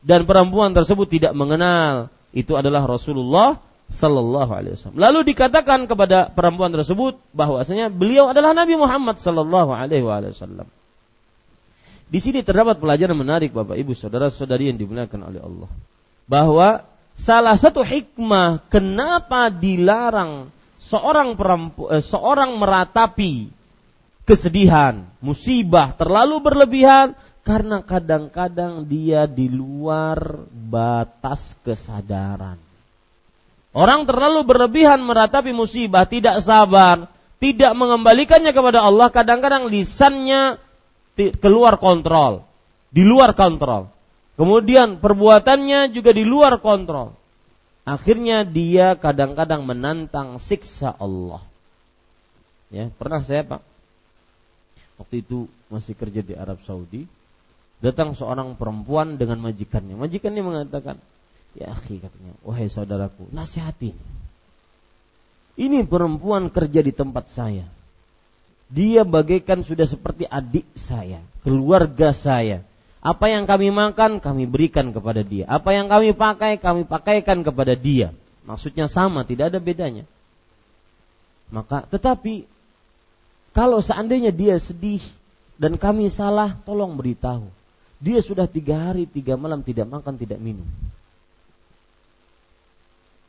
Dan perempuan tersebut tidak mengenal itu adalah Rasulullah Sallallahu Alaihi Wasallam. Lalu dikatakan kepada perempuan tersebut bahwasanya beliau adalah Nabi Muhammad Sallallahu Alaihi Wasallam. Di sini terdapat pelajaran menarik Bapak Ibu saudara-saudari yang dimuliakan oleh Allah. Bahwa salah satu hikmah kenapa dilarang seorang perempu, eh, seorang meratapi kesedihan, musibah terlalu berlebihan karena kadang-kadang dia di luar batas kesadaran. Orang terlalu berlebihan meratapi musibah, tidak sabar, tidak mengembalikannya kepada Allah, kadang-kadang lisannya keluar kontrol, di luar kontrol. Kemudian perbuatannya juga di luar kontrol. Akhirnya dia kadang-kadang menantang siksa Allah. Ya, pernah saya Pak waktu itu masih kerja di Arab Saudi, datang seorang perempuan dengan majikannya. Majikannya mengatakan, "Ya akhi," katanya, "wahai saudaraku, nasihati. Ini perempuan kerja di tempat saya. Dia bagaikan sudah seperti adik saya, keluarga saya. Apa yang kami makan, kami berikan kepada dia. Apa yang kami pakai, kami pakaikan kepada dia. Maksudnya sama, tidak ada bedanya. Maka, tetapi kalau seandainya dia sedih dan kami salah, tolong beritahu. Dia sudah tiga hari, tiga malam tidak makan, tidak minum.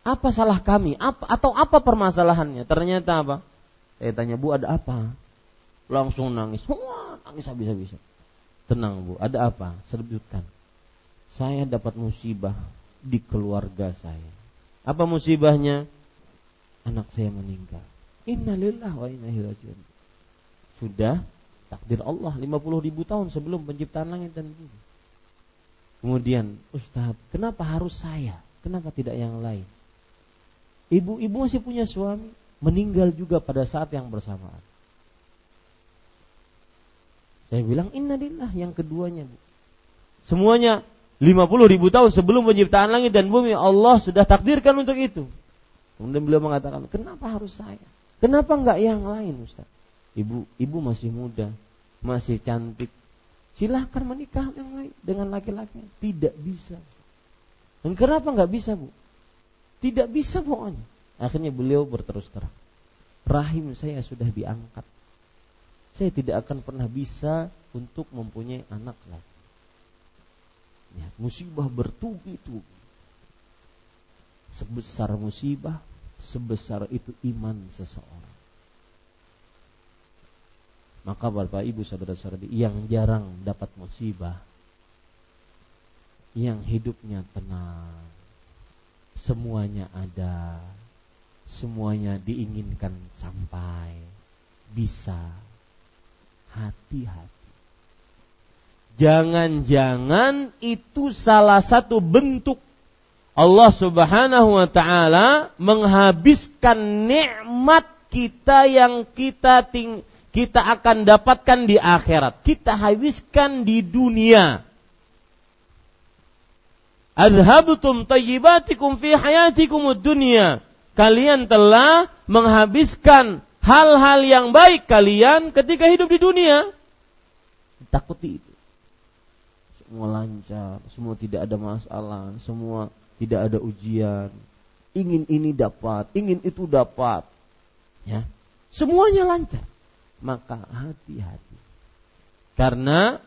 Apa salah kami? Apa atau apa permasalahannya? Ternyata apa? Saya tanya, Bu, ada apa? Langsung nangis. Wah, nangis habis-habisan. Tenang bu, ada apa? Sebutkan. Saya dapat musibah di keluarga saya. Apa musibahnya? Anak saya meninggal. Innalillah wa inna ilaihi Sudah takdir Allah 50 ribu tahun sebelum penciptaan langit dan bumi. Kemudian, Ustaz, kenapa harus saya? Kenapa tidak yang lain? Ibu-ibu masih punya suami, meninggal juga pada saat yang bersamaan. Saya bilang innalillah yang keduanya bu. Semuanya 50 ribu tahun sebelum penciptaan langit dan bumi Allah sudah takdirkan untuk itu. Kemudian beliau mengatakan, kenapa harus saya? Kenapa enggak yang lain Ustaz? Ibu, ibu masih muda, masih cantik. Silahkan menikah yang lain dengan laki-laki. Tidak bisa. Dan kenapa enggak bisa bu? Tidak bisa pokoknya. Akhirnya beliau berterus terang. Rahim saya sudah diangkat saya tidak akan pernah bisa untuk mempunyai anak lagi. Ya, musibah bertubi-tubi. Sebesar musibah, sebesar itu iman seseorang. Maka Bapak Ibu saudara-saudari yang jarang dapat musibah, yang hidupnya tenang, semuanya ada, semuanya diinginkan sampai bisa hati-hati. Jangan-jangan itu salah satu bentuk Allah Subhanahu wa taala menghabiskan nikmat kita yang kita ting kita akan dapatkan di akhirat. Kita habiskan di dunia. Adhabtum tayyibatikum fi hayatikum dunya. Kalian telah menghabiskan hal-hal yang baik kalian ketika hidup di dunia. Takuti itu. Semua lancar, semua tidak ada masalah, semua tidak ada ujian. Ingin ini dapat, ingin itu dapat. Ya. Semuanya lancar. Maka hati-hati. Karena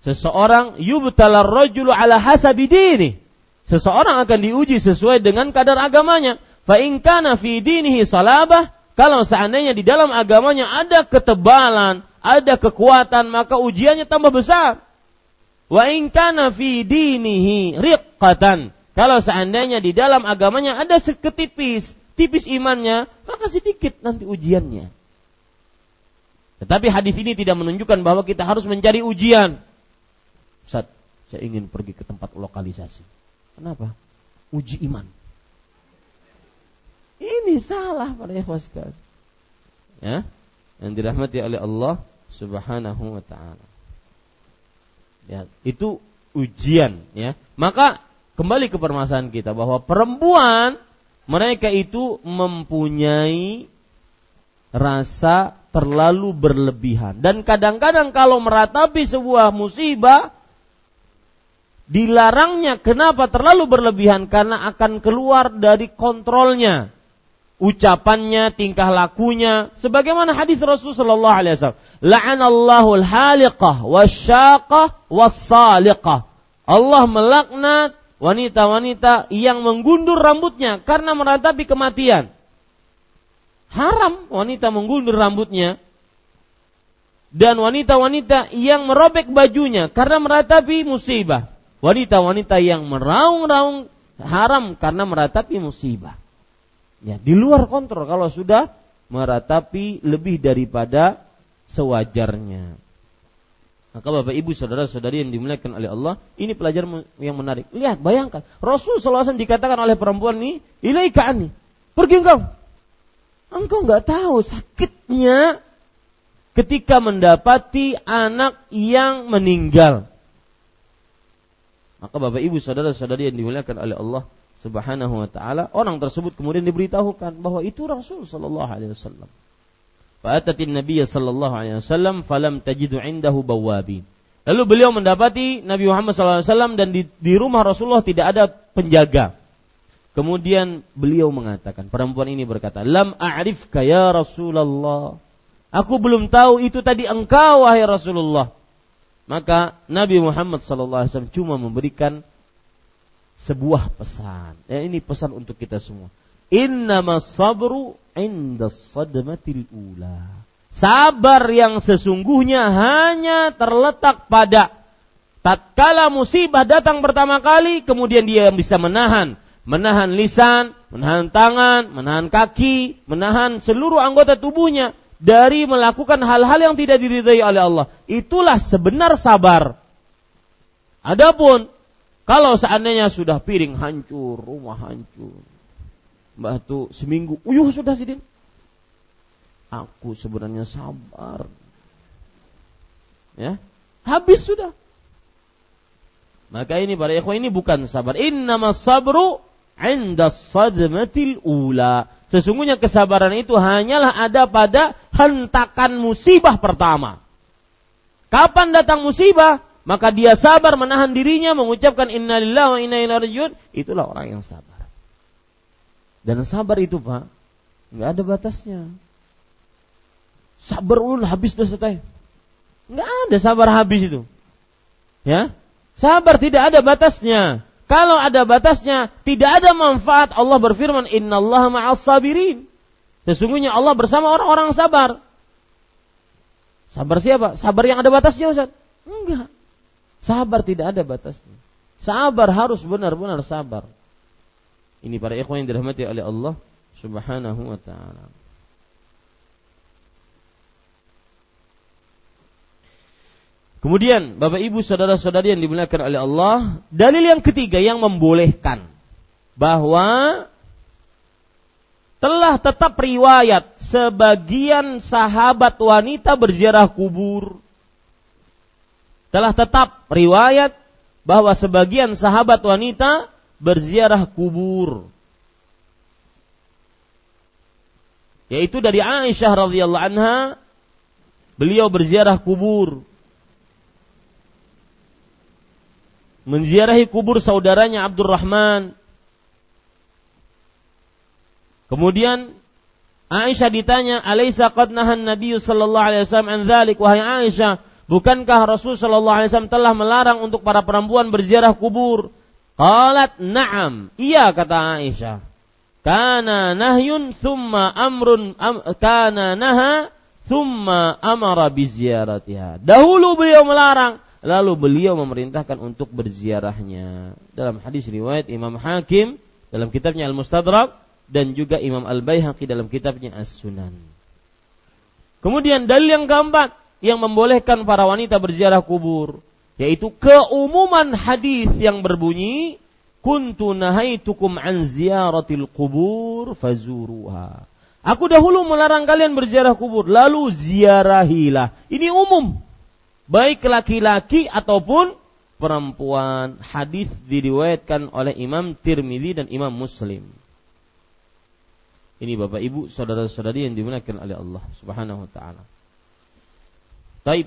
seseorang yubtalar rajulu ala hasabi dini. Seseorang akan diuji sesuai dengan kadar agamanya. Fa in kana fi dinihi salabah kalau seandainya di dalam agamanya ada ketebalan, ada kekuatan, maka ujiannya tambah besar. Wa in kana fi dinihi riqqatan. Kalau seandainya di dalam agamanya ada seketipis, tipis imannya, maka sedikit nanti ujiannya. Tetapi hadis ini tidak menunjukkan bahwa kita harus mencari ujian. Ustaz, saya ingin pergi ke tempat lokalisasi. Kenapa? Uji iman. Ini salah para ikhwas Ya, yang dirahmati oleh Allah Subhanahu wa taala. Ya, itu ujian ya. Maka kembali ke permasalahan kita bahwa perempuan mereka itu mempunyai rasa terlalu berlebihan. Dan kadang-kadang kalau meratapi sebuah musibah dilarangnya kenapa terlalu berlebihan? Karena akan keluar dari kontrolnya ucapannya, tingkah lakunya, sebagaimana hadis Rasulullah sallallahu alaihi wasallam, la'anallahu al-haliqah wasyaqah was-saliqah. Allah melaknat wanita-wanita yang menggundur rambutnya karena meratapi kematian. Haram wanita menggundur rambutnya dan wanita-wanita yang merobek bajunya karena meratapi musibah. Wanita-wanita yang meraung-raung haram karena meratapi musibah. Ya, di luar kontrol kalau sudah meratapi lebih daripada sewajarnya. Maka Bapak Ibu saudara-saudari yang dimuliakan oleh Allah, ini pelajaran yang menarik. Lihat, bayangkan. Rasul SAW dikatakan oleh perempuan ini, ilaika ani. Pergi engkau. Engkau nggak tahu sakitnya ketika mendapati anak yang meninggal. Maka Bapak Ibu saudara-saudari yang dimuliakan oleh Allah Subhanahu wa taala, orang tersebut kemudian diberitahukan bahwa itu Rasul sallallahu alaihi wasallam. Fa'atatin Nabi sallallahu alaihi wasallam falam tajidu indahu bawabin. Lalu beliau mendapati Nabi Muhammad SAW dan di, di rumah Rasulullah tidak ada penjaga. Kemudian beliau mengatakan, perempuan ini berkata, Lam a'rifka ya Rasulullah. Aku belum tahu itu tadi engkau wahai Rasulullah. Maka Nabi Muhammad SAW cuma memberikan sebuah pesan. Ya, ini pesan untuk kita semua. Innama sabru inda sadmatil ula. Sabar yang sesungguhnya hanya terletak pada tatkala musibah datang pertama kali kemudian dia bisa menahan menahan lisan, menahan tangan, menahan kaki, menahan seluruh anggota tubuhnya dari melakukan hal-hal yang tidak diridhai oleh Allah. Itulah sebenar sabar. Adapun kalau seandainya sudah piring hancur, rumah hancur, Mbah tuh seminggu, uyuh sudah sidin. Aku sebenarnya sabar. Ya, habis sudah. Maka ini para ikhwan ini bukan sabar. Innama sabru inda sadmatil ula. Sesungguhnya kesabaran itu hanyalah ada pada hentakan musibah pertama. Kapan datang musibah, maka dia sabar menahan dirinya mengucapkan innalillahi wa inna ilaihi rajiun, itulah orang yang sabar. Dan sabar itu pak, nggak ada batasnya. Sabar ulun habis dah selesai. Nggak ada sabar habis itu. Ya, sabar tidak ada batasnya. Kalau ada batasnya, tidak ada manfaat. Allah berfirman, Inna Allah ma'as sabirin. Sesungguhnya Allah bersama orang-orang sabar. Sabar siapa? Sabar yang ada batasnya Ustaz? Enggak. Sabar tidak ada batasnya. Sabar harus benar-benar sabar. Ini para ikhwan yang dirahmati oleh Allah Subhanahu wa taala. Kemudian Bapak Ibu saudara-saudari yang dimuliakan oleh Allah, dalil yang ketiga yang membolehkan bahwa telah tetap riwayat sebagian sahabat wanita berziarah kubur. Telah tetap riwayat bahwa sebagian sahabat wanita berziarah kubur. Yaitu dari Aisyah radhiyallahu anha beliau berziarah kubur. Menziarahi kubur saudaranya Abdurrahman. Kemudian Aisyah ditanya, "Alaisa qad nahan Nabi sallallahu alaihi wasallam an dzalik?" Wahai Aisyah, bukankah Rasul sallallahu alaihi wasallam telah melarang untuk para perempuan berziarah kubur? Qalat na'am. Iya kata Aisyah. Kana nahyun thumma amrun am, kana naha thumma amara biziaratiha. Dahulu beliau melarang, lalu beliau memerintahkan untuk berziarahnya. Dalam hadis riwayat Imam Hakim dalam kitabnya Al-Mustadrak dan juga Imam Al-Baihaqi dalam kitabnya As-Sunan. Kemudian dalil yang keempat yang membolehkan para wanita berziarah kubur yaitu keumuman hadis yang berbunyi kuntu nahaitukum an ziyaratil kubur fazuruha. Aku dahulu melarang kalian berziarah kubur, lalu ziarahilah. Ini umum. Baik laki-laki ataupun perempuan. Hadis diriwayatkan oleh Imam Tirmidzi dan Imam Muslim. Ini Bapak Ibu, saudara-saudari yang dimuliakan oleh Allah Subhanahu wa taala. Baik.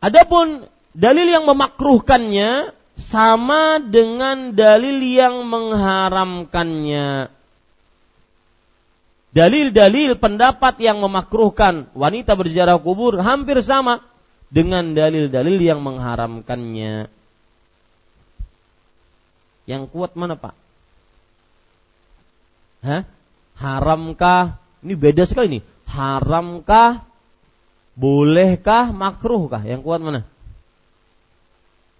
Adapun dalil yang memakruhkannya sama dengan dalil yang mengharamkannya. Dalil-dalil pendapat yang memakruhkan wanita berziarah kubur hampir sama dengan dalil-dalil yang mengharamkannya. Yang kuat mana Pak? Hah? Haramkah? Ini beda sekali nih. Haramkah? Bolehkah? Makruhkah? Yang kuat mana?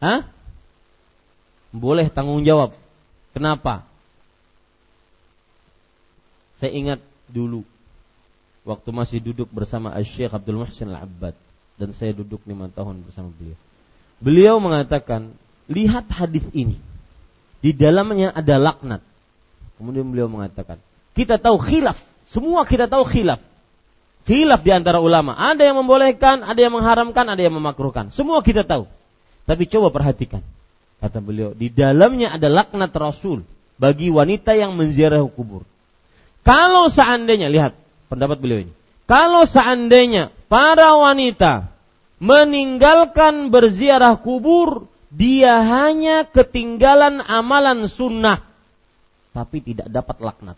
Hah? Boleh tanggung jawab. Kenapa? Saya ingat dulu waktu masih duduk bersama Syekh Abdul Muhsin Al-Abbad. dan saya duduk lima tahun bersama beliau. Beliau mengatakan, lihat hadis ini. Di dalamnya ada laknat. Kemudian beliau mengatakan, kita tahu khilaf. Semua kita tahu khilaf. Khilaf di antara ulama. Ada yang membolehkan, ada yang mengharamkan, ada yang memakruhkan. Semua kita tahu. Tapi coba perhatikan. Kata beliau, di dalamnya ada laknat Rasul bagi wanita yang menziarah kubur. Kalau seandainya, lihat pendapat beliau ini. Kalau seandainya para wanita meninggalkan berziarah kubur, dia hanya ketinggalan amalan sunnah, tapi tidak dapat laknat.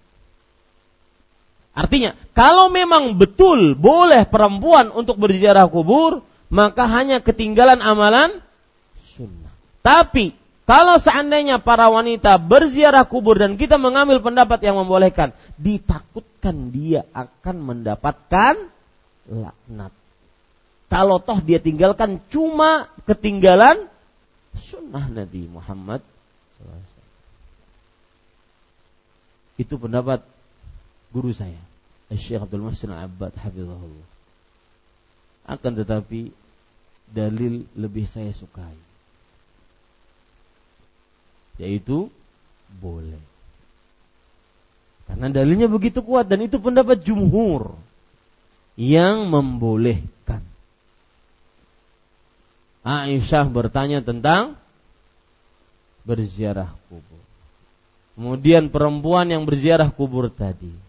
Artinya, kalau memang betul boleh perempuan untuk berziarah kubur, maka hanya ketinggalan amalan sunnah. Tapi, kalau seandainya para wanita berziarah kubur dan kita mengambil pendapat yang membolehkan, ditakutkan dia akan mendapatkan laknat. Kalau toh dia tinggalkan cuma ketinggalan sunnah Nabi Muhammad Itu pendapat guru saya, Syekh Abdul Muhsin Al-Abbad hafizahullah. Akan tetapi dalil lebih saya sukai. Yaitu boleh. Karena dalilnya begitu kuat dan itu pendapat jumhur yang membolehkan. Aisyah bertanya tentang berziarah kubur. Kemudian perempuan yang berziarah kubur tadi.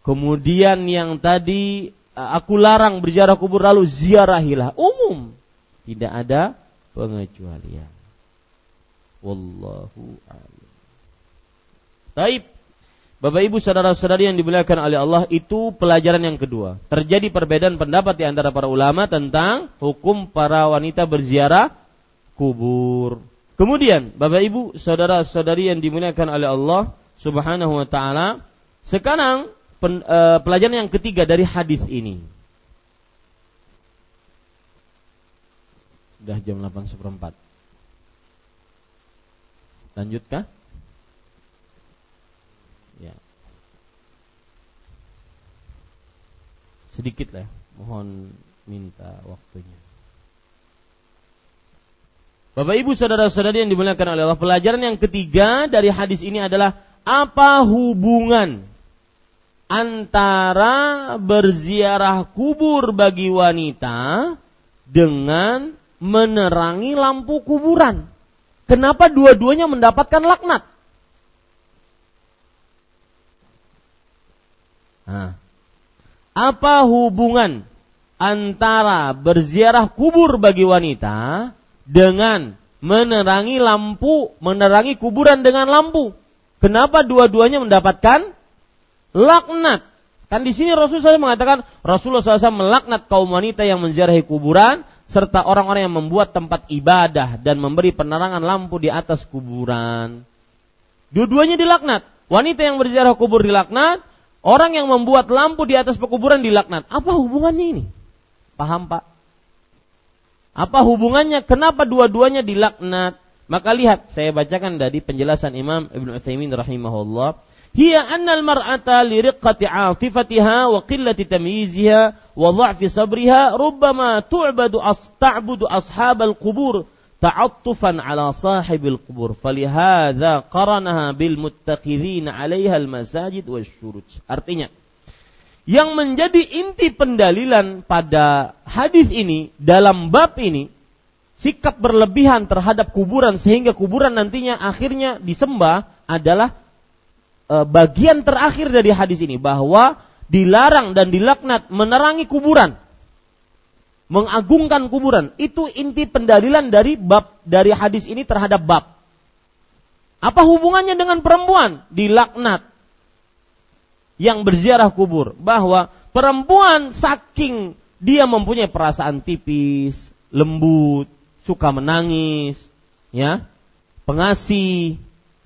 Kemudian yang tadi eh, aku larang berziarah kubur lalu ziarahilah umum. Tidak ada pengecualian. Wallahu a'lam. Taib. Bapak Ibu saudara-saudari yang dimuliakan oleh Allah itu pelajaran yang kedua. Terjadi perbedaan pendapat di antara para ulama tentang hukum para wanita berziarah kubur. Kemudian, Bapak Ibu, saudara-saudari yang dimuliakan oleh Allah Subhanahu wa taala, sekarang pen, e, pelajaran yang ketiga dari hadis ini. Sudah jam 8 seperempat. Lanjutkah? Ya. Sedikit lah, mohon minta waktunya. Bapak Ibu saudara-saudari yang dimuliakan oleh Allah, pelajaran yang ketiga dari hadis ini adalah apa hubungan antara berziarah kubur bagi wanita dengan menerangi lampu kuburan. Kenapa dua-duanya mendapatkan laknat? Nah, apa hubungan antara berziarah kubur bagi wanita dengan menerangi lampu, menerangi kuburan dengan lampu. Kenapa dua-duanya mendapatkan laknat? Kan di sini Rasulullah SAW mengatakan Rasulullah SAW melaknat kaum wanita yang menziarahi kuburan serta orang-orang yang membuat tempat ibadah dan memberi penerangan lampu di atas kuburan. Dua-duanya dilaknat. Wanita yang berziarah kubur dilaknat, orang yang membuat lampu di atas pekuburan dilaknat. Apa hubungannya ini? Paham Pak? Apa hubungannya? Kenapa dua-duanya dilaknat? Maka lihat, saya bacakan dari penjelasan Imam Ibn Utsaimin rahimahullah. Hiya annal mar'ata li riqqati 'atifatiha wa qillati tamyiziha wa dha'fi sabriha rubbama tu'badu as ta'budu ashabal qubur ta'attufan 'ala sahibil qubur falihadza qaranaha bil muttakhidhin 'alayha al masajid wasyurut. Artinya, yang menjadi inti pendalilan pada hadis ini dalam bab ini sikap berlebihan terhadap kuburan sehingga kuburan nantinya akhirnya disembah adalah bagian terakhir dari hadis ini bahwa dilarang dan dilaknat menerangi kuburan mengagungkan kuburan itu inti pendalilan dari bab dari hadis ini terhadap bab. Apa hubungannya dengan perempuan? Dilaknat yang berziarah kubur bahwa perempuan saking dia mempunyai perasaan tipis, lembut, suka menangis, ya, pengasih,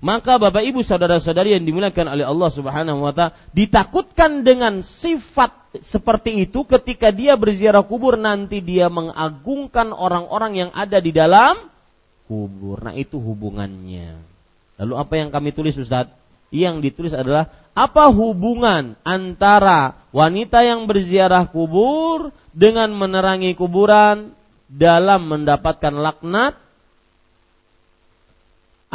maka Bapak Ibu saudara-saudari yang dimuliakan oleh Allah Subhanahu wa taala ditakutkan dengan sifat seperti itu ketika dia berziarah kubur nanti dia mengagungkan orang-orang yang ada di dalam kubur. Nah, itu hubungannya. Lalu apa yang kami tulis Ustaz? Yang ditulis adalah apa hubungan antara wanita yang berziarah kubur dengan menerangi kuburan dalam mendapatkan laknat?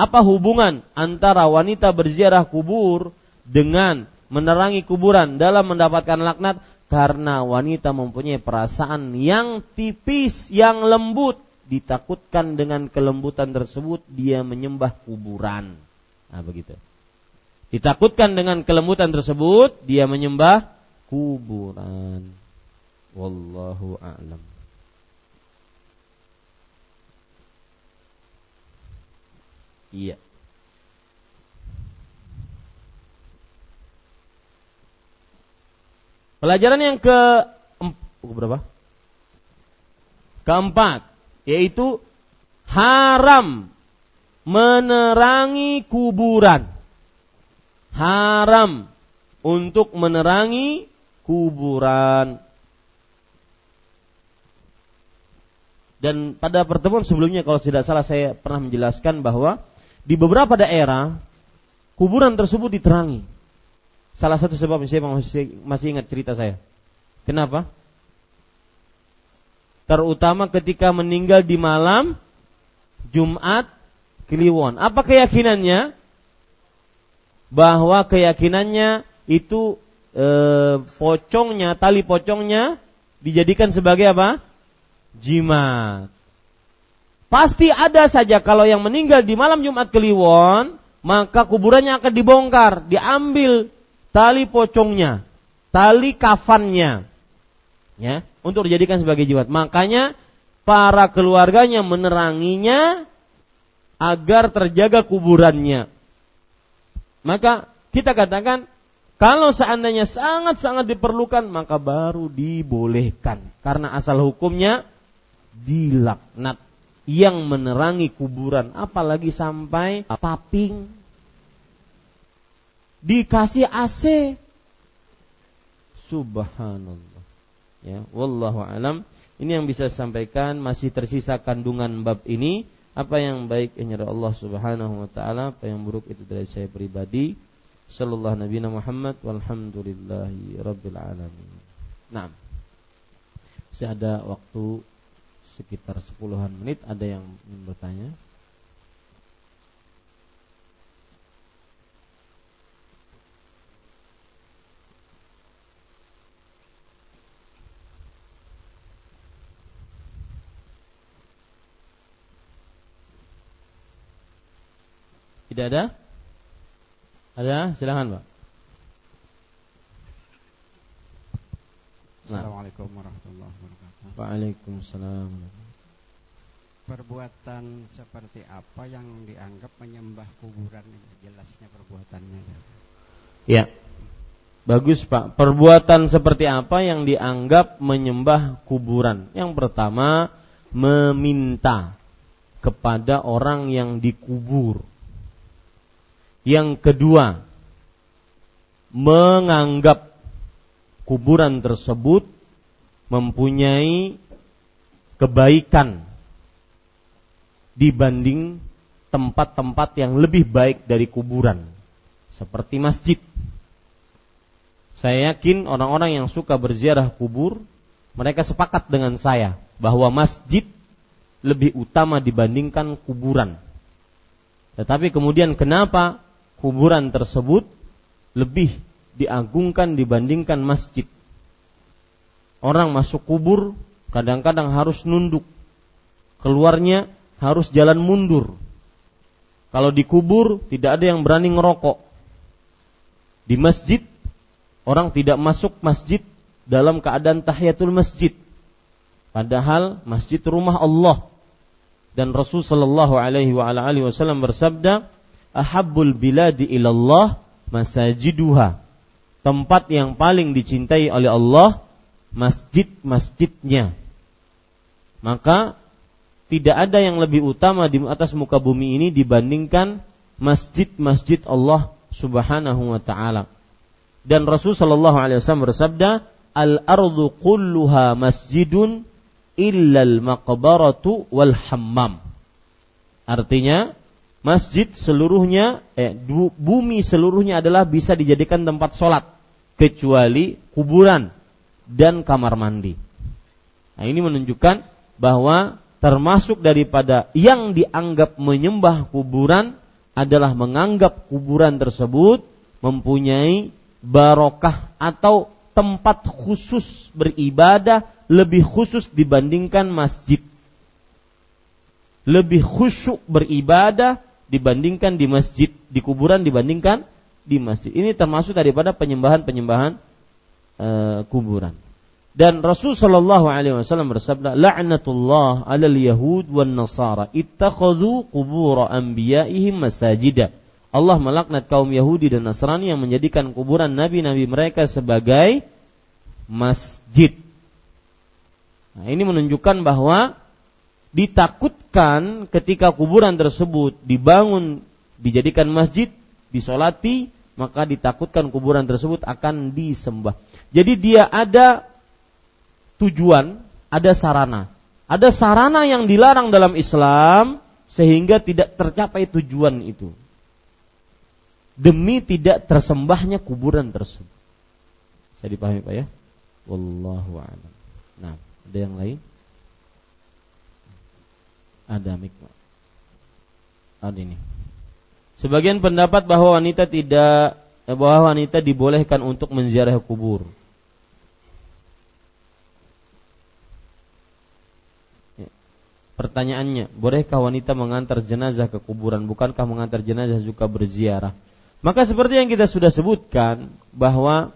Apa hubungan antara wanita berziarah kubur dengan menerangi kuburan dalam mendapatkan laknat? Karena wanita mempunyai perasaan yang tipis, yang lembut. Ditakutkan dengan kelembutan tersebut dia menyembah kuburan. Nah begitu. Ditakutkan dengan kelembutan tersebut dia menyembah kuburan. Wallahu a'lam. Iya. Pelajaran yang ke berapa? Keempat, yaitu haram menerangi kuburan. Haram untuk menerangi kuburan. Dan pada pertemuan sebelumnya kalau tidak salah saya pernah menjelaskan bahwa di beberapa daerah kuburan tersebut diterangi. Salah satu sebab saya masih, ingat cerita saya. Kenapa? Terutama ketika meninggal di malam Jumat Kliwon. Apa keyakinannya? Bahwa keyakinannya itu e, pocongnya, tali pocongnya dijadikan sebagai apa? Jimat. Pasti ada saja kalau yang meninggal di malam Jumat Kliwon, maka kuburannya akan dibongkar, diambil tali pocongnya, tali kafannya, ya, untuk dijadikan sebagai jimat. Makanya para keluarganya meneranginya agar terjaga kuburannya. Maka kita katakan kalau seandainya sangat-sangat diperlukan maka baru dibolehkan karena asal hukumnya dilaknat yang menerangi kuburan apalagi sampai paping. Dikasih AC subhanallah. Ya wallahu alam. Ini yang bisa saya sampaikan masih tersisa kandungan bab ini. Apa yang baik hanya Allah Subhanahu wa taala apa yang buruk itu dari saya pribadi. Sallallahu nabi Muhammad walhamdulillahi rabbil alamin. Nah masih ada waktu sekitar sepuluhan menit ada yang bertanya Tidak ada? Ada? Silahkan Pak. Assalamualaikum warahmatullahi. Waalaikumsalam. Perbuatan seperti apa yang dianggap menyembah kuburan jelasnya perbuatannya. Ya. Bagus Pak. Perbuatan seperti apa yang dianggap menyembah kuburan? Yang pertama, meminta kepada orang yang dikubur. Yang kedua, menganggap kuburan tersebut mempunyai kebaikan dibanding tempat-tempat yang lebih baik dari kuburan seperti masjid. Saya yakin orang-orang yang suka berziarah kubur mereka sepakat dengan saya bahwa masjid lebih utama dibandingkan kuburan. Tetapi kemudian kenapa kuburan tersebut lebih diagungkan dibandingkan masjid? Orang masuk kubur kadang-kadang harus nunduk. Keluarnya harus jalan mundur. Kalau dikubur tidak ada yang berani ngerokok. Di masjid orang tidak masuk masjid dalam keadaan tahiyatul masjid. Padahal masjid rumah Allah. Dan Rasul sallallahu alaihi wa ala alihi wasallam bersabda, "Ahabbul biladi ilallah masajiduha." Tempat yang paling dicintai oleh Allah masjid-masjidnya. Maka tidak ada yang lebih utama di atas muka bumi ini dibandingkan masjid-masjid Allah Subhanahu wa taala. Dan Rasul sallallahu alaihi wasallam bersabda, "Al-ardu kulluha masjidun illal maqbaratu wal hammam." Artinya, masjid seluruhnya eh bumi seluruhnya adalah bisa dijadikan tempat sholat kecuali kuburan dan kamar mandi. Nah, ini menunjukkan bahwa termasuk daripada yang dianggap menyembah kuburan adalah menganggap kuburan tersebut mempunyai barokah atau tempat khusus beribadah lebih khusus dibandingkan masjid. Lebih khusyuk beribadah dibandingkan di masjid, di kuburan dibandingkan di masjid. Ini termasuk daripada penyembahan-penyembahan e, kuburan. Dan Rasul Shallallahu Alaihi Wasallam bersabda, "La'natullah alal Yahud wan Nasara ittakhadhu qubur anbiya'ihim masajida." Allah melaknat kaum Yahudi dan Nasrani yang menjadikan kuburan nabi-nabi mereka sebagai masjid. Nah, ini menunjukkan bahwa ditakutkan ketika kuburan tersebut dibangun dijadikan masjid, disolati, maka ditakutkan kuburan tersebut akan disembah. Jadi dia ada tujuan, ada sarana. Ada sarana yang dilarang dalam Islam sehingga tidak tercapai tujuan itu. Demi tidak tersembahnya kuburan tersebut. Saya dipahami Pak ya? Wallahu a'lam. Nah, ada yang lain? Ada mikma. Ada ini. Sebagian pendapat bahwa wanita tidak eh, bahwa wanita dibolehkan untuk menziarah kubur. Pertanyaannya, bolehkah wanita mengantar jenazah ke kuburan? Bukankah mengantar jenazah juga berziarah? Maka seperti yang kita sudah sebutkan bahwa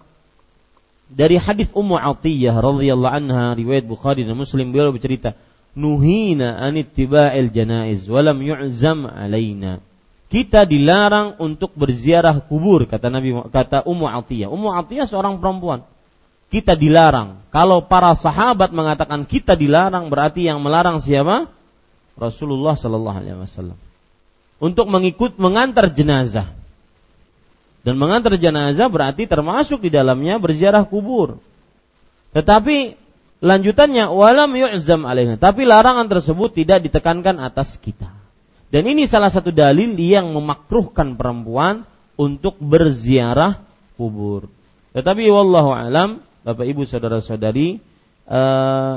dari hadis Ummu Atiyah radhiyallahu anha riwayat Bukhari dan Muslim beliau bercerita, "Nuhina an ittiba'il janaiz wa lam yu'zam alaina." Kita dilarang untuk berziarah kubur kata Nabi kata Ummu Atiyah. Ummu Atiyah seorang perempuan. Kita dilarang. Kalau para sahabat mengatakan kita dilarang berarti yang melarang siapa? Rasulullah Sallallahu Alaihi Wasallam untuk mengikut mengantar jenazah dan mengantar jenazah berarti termasuk di dalamnya berziarah kubur. Tetapi lanjutannya walam yu'zam alaihna. Tapi larangan tersebut tidak ditekankan atas kita. Dan ini salah satu dalil yang memakruhkan perempuan untuk berziarah kubur. Tetapi wallahu alam, Bapak Ibu saudara-saudari, eh,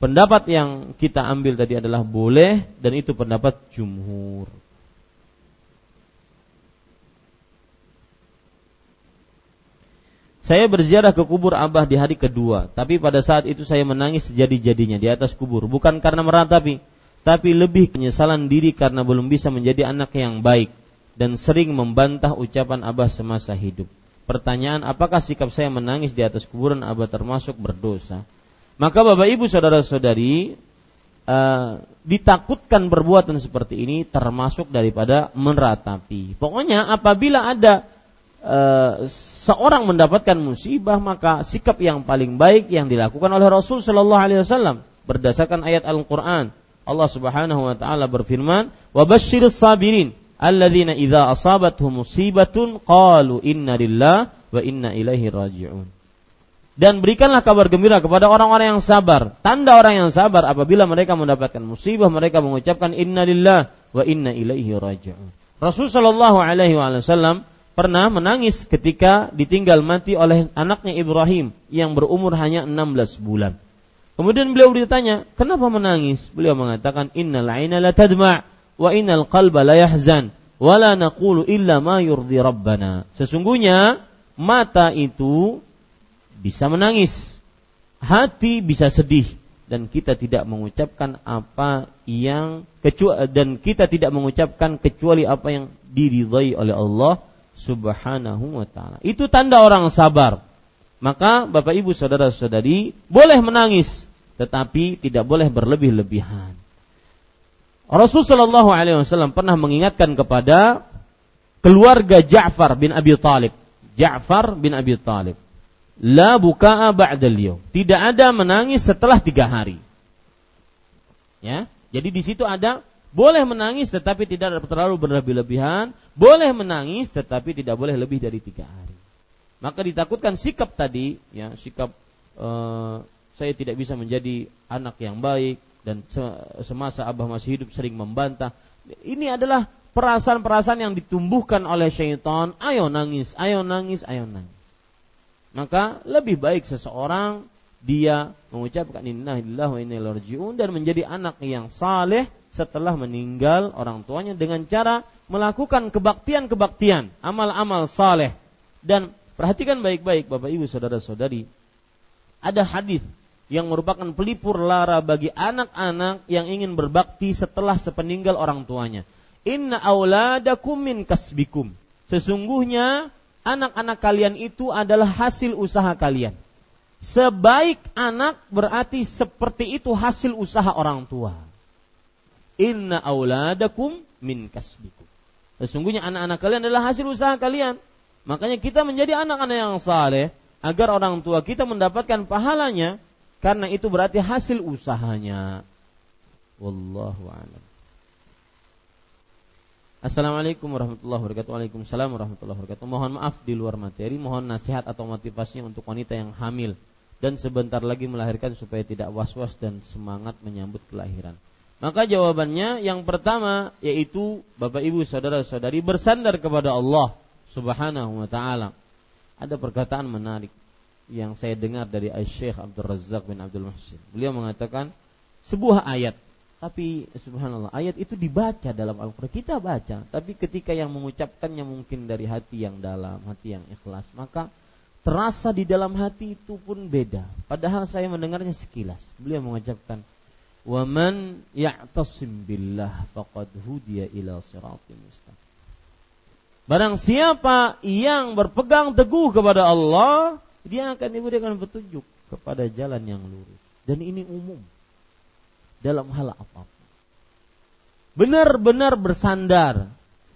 Pendapat yang kita ambil tadi adalah boleh dan itu pendapat jumhur. Saya berziarah ke kubur Abah di hari kedua, tapi pada saat itu saya menangis sejadi-jadinya di atas kubur, bukan karena meratapi, tapi lebih penyesalan diri karena belum bisa menjadi anak yang baik dan sering membantah ucapan Abah semasa hidup. Pertanyaan, apakah sikap saya menangis di atas kuburan Abah termasuk berdosa? Maka Bapak Ibu saudara-saudari uh, ditakutkan perbuatan seperti ini termasuk daripada meratapi. Pokoknya apabila ada uh, seorang mendapatkan musibah maka sikap yang paling baik yang dilakukan oleh Rasul Shallallahu Alaihi Wasallam berdasarkan ayat Al-Quran. Allah Subhanahu Wa Taala berfirman, "Wabashir sabirin alladzina idza asabatuhum musibatun qalu inna lillah wa inna ilaihi raji'un." dan berikanlah kabar gembira kepada orang-orang yang sabar. Tanda orang yang sabar apabila mereka mendapatkan musibah mereka mengucapkan innalillah wa inna ilaihi raji'un. Rasul sallallahu alaihi wasallam pernah menangis ketika ditinggal mati oleh anaknya Ibrahim yang berumur hanya 16 bulan. Kemudian beliau ditanya, "Kenapa menangis?" Beliau mengatakan, "Innal 'aina la tadma' wa innal qalba la yahzan wa la naqulu illa ma yurdi rabbana." Sesungguhnya mata itu bisa menangis, hati bisa sedih dan kita tidak mengucapkan apa yang kecuali dan kita tidak mengucapkan kecuali apa yang diridhai oleh Allah Subhanahu wa taala. Itu tanda orang sabar. Maka Bapak Ibu saudara-saudari boleh menangis tetapi tidak boleh berlebih-lebihan. Rasul Shallallahu Alaihi Wasallam pernah mengingatkan kepada keluarga Ja'far bin Abi Talib. Ja'far bin Abi Talib La buka'a ba'dal. Tidak ada menangis setelah tiga hari. Ya, jadi di situ ada boleh menangis tetapi tidak terlalu berlebih-lebihan, boleh menangis tetapi tidak boleh lebih dari tiga hari. Maka ditakutkan sikap tadi, ya sikap uh, saya tidak bisa menjadi anak yang baik dan semasa abah masih hidup sering membantah. Ini adalah perasaan-perasaan yang ditumbuhkan oleh syaitan. Ayo nangis, ayo nangis, ayo nangis maka lebih baik seseorang dia mengucapkan innalillahi wa inna ilaihi dan menjadi anak yang saleh setelah meninggal orang tuanya dengan cara melakukan kebaktian-kebaktian, amal-amal saleh. Dan perhatikan baik-baik Bapak Ibu saudara-saudari, ada hadis yang merupakan pelipur lara bagi anak-anak yang ingin berbakti setelah sepeninggal orang tuanya. Inna auladakum min kasbikum. Sesungguhnya anak-anak kalian itu adalah hasil usaha kalian. Sebaik anak berarti seperti itu hasil usaha orang tua. Inna auladakum min kasbikum. Sesungguhnya anak-anak kalian adalah hasil usaha kalian. Makanya kita menjadi anak-anak yang saleh agar orang tua kita mendapatkan pahalanya karena itu berarti hasil usahanya. Wallahu a'lam. Assalamualaikum warahmatullahi wabarakatuh. Waalaikumsalam warahmatullahi wabarakatuh. Mohon maaf di luar materi, mohon nasihat atau motivasinya untuk wanita yang hamil dan sebentar lagi melahirkan supaya tidak was-was dan semangat menyambut kelahiran. Maka jawabannya yang pertama yaitu Bapak Ibu saudara-saudari bersandar kepada Allah Subhanahu wa taala. Ada perkataan menarik yang saya dengar dari Syekh Abdul Razak bin Abdul Muhsin. Beliau mengatakan sebuah ayat tapi subhanallah ayat itu dibaca dalam Al-Qur'an kita baca tapi ketika yang mengucapkannya mungkin dari hati yang dalam hati yang ikhlas maka terasa di dalam hati itu pun beda. Padahal saya mendengarnya sekilas. Beliau mengucapkan, "Waman ya'tasim billah faqad hudiya ila siratim mustaqim." Barang siapa yang berpegang teguh kepada Allah, dia akan diberikan petunjuk kepada jalan yang lurus. Dan ini umum dalam hal apa pun. Benar-benar bersandar,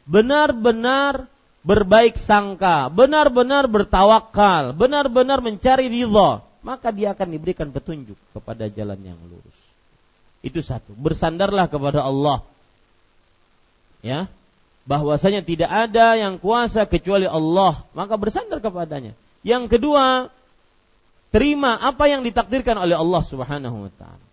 benar-benar berbaik sangka, benar-benar bertawakal, benar-benar mencari ridha, maka dia akan diberikan petunjuk kepada jalan yang lurus. Itu satu, bersandarlah kepada Allah. Ya, bahwasanya tidak ada yang kuasa kecuali Allah, maka bersandar kepadanya. Yang kedua, terima apa yang ditakdirkan oleh Allah Subhanahu wa taala.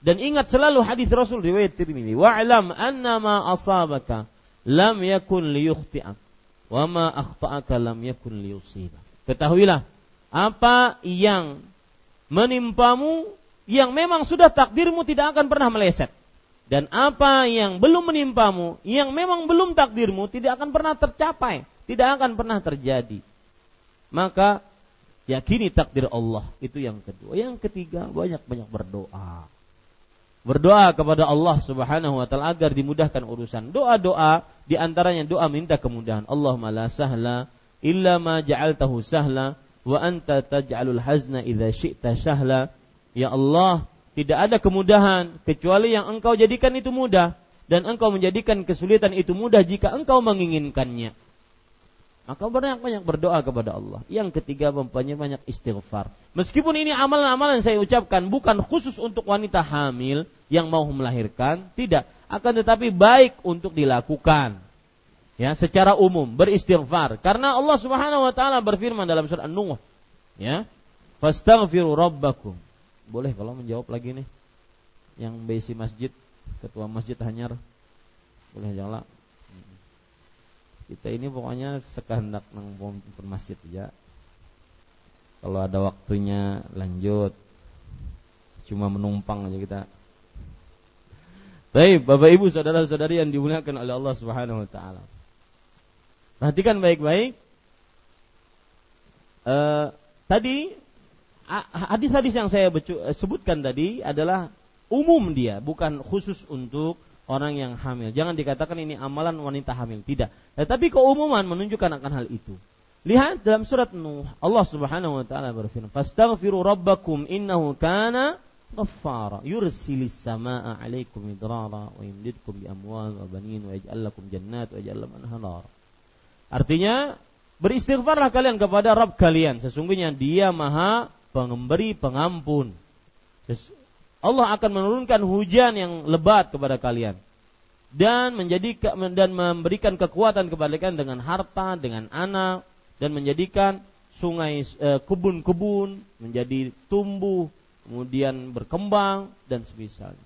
Dan ingat selalu hadis Rasul riwayat Tirmidzi, "Wa'lam annama asabaka lam yakun liyukhti'ak." wa ma akhta'aka lam yakun liyusiba. Ketahuilah apa yang menimpamu yang memang sudah takdirmu tidak akan pernah meleset. Dan apa yang belum menimpamu, yang memang belum takdirmu tidak akan pernah tercapai, tidak akan pernah terjadi. Maka yakini takdir Allah itu yang kedua. Yang ketiga banyak-banyak berdoa berdoa kepada Allah Subhanahu wa taala agar dimudahkan urusan. Doa-doa di antaranya doa minta kemudahan. Allahumma la sahla illa ma ja'altahu sahla wa anta taj'alul hazna idza syi'ta sahla. Ya Allah, tidak ada kemudahan kecuali yang Engkau jadikan itu mudah dan Engkau menjadikan kesulitan itu mudah jika Engkau menginginkannya. Maka banyak-banyak berdoa kepada Allah. Yang ketiga mempunyai banyak istighfar. Meskipun ini amalan-amalan saya ucapkan bukan khusus untuk wanita hamil yang mau melahirkan, tidak. Akan tetapi baik untuk dilakukan. Ya, secara umum beristighfar karena Allah Subhanahu wa taala berfirman dalam surat An-Nuh, ya. Fastaghfiru rabbakum. Boleh kalau menjawab lagi nih. Yang besi masjid, ketua masjid Hanyar. Boleh jawab kita ini pokoknya sekehendak nang pun masjid ya kalau ada waktunya lanjut cuma menumpang aja kita Baik, Bapak Ibu saudara-saudari yang dimuliakan oleh Allah Subhanahu wa taala. Perhatikan baik-baik. Uh, tadi hadis-hadis yang saya sebutkan tadi adalah umum dia, bukan khusus untuk orang yang hamil. Jangan dikatakan ini amalan wanita hamil, tidak. Tetapi keumuman menunjukkan akan hal itu. Lihat dalam surat Nuh, Allah Subhanahu wa taala berfirman, "Fastaghfiru rabbakum innahu kana ghaffara yursilis samaa 'alaikum midrara wa yumdidkum bi amwal wa banin wa yaj'al lakum jannat wa yaj'al anhar." Artinya, beristighfarlah kalian kepada Rabb kalian, sesungguhnya Dia Maha Pengemberi Pengampun. Allah akan menurunkan hujan yang lebat kepada kalian dan menjadi dan memberikan kekuatan kepada kalian dengan harta, dengan anak dan menjadikan sungai eh, kebun-kebun menjadi tumbuh, kemudian berkembang dan semisalnya.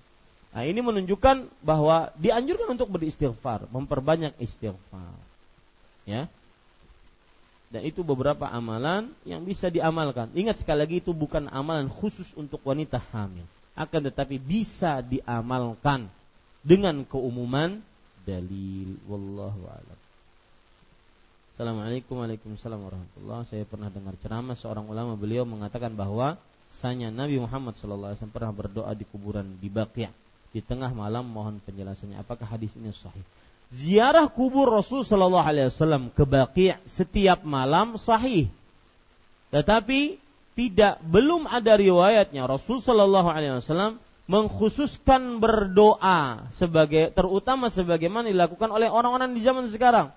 Nah, ini menunjukkan bahwa dianjurkan untuk beristighfar, memperbanyak istighfar. Ya. Dan itu beberapa amalan yang bisa diamalkan. Ingat sekali lagi itu bukan amalan khusus untuk wanita hamil. Akan tetapi bisa diamalkan dengan keumuman dalil. Wallahu a'lam. Assalamualaikum Waalaikumsalam warahmatullah. Saya pernah dengar ceramah seorang ulama beliau mengatakan bahwa sanya Nabi Muhammad SAW pernah berdoa di kuburan di Baqiyah di tengah malam mohon penjelasannya apakah hadis ini sahih ziarah kubur Rasul Shallallahu Alaihi Wasallam ke Baqi' setiap malam sahih. Tetapi tidak belum ada riwayatnya Rasul Shallallahu Alaihi Wasallam mengkhususkan berdoa sebagai terutama sebagaimana dilakukan oleh orang-orang di zaman sekarang.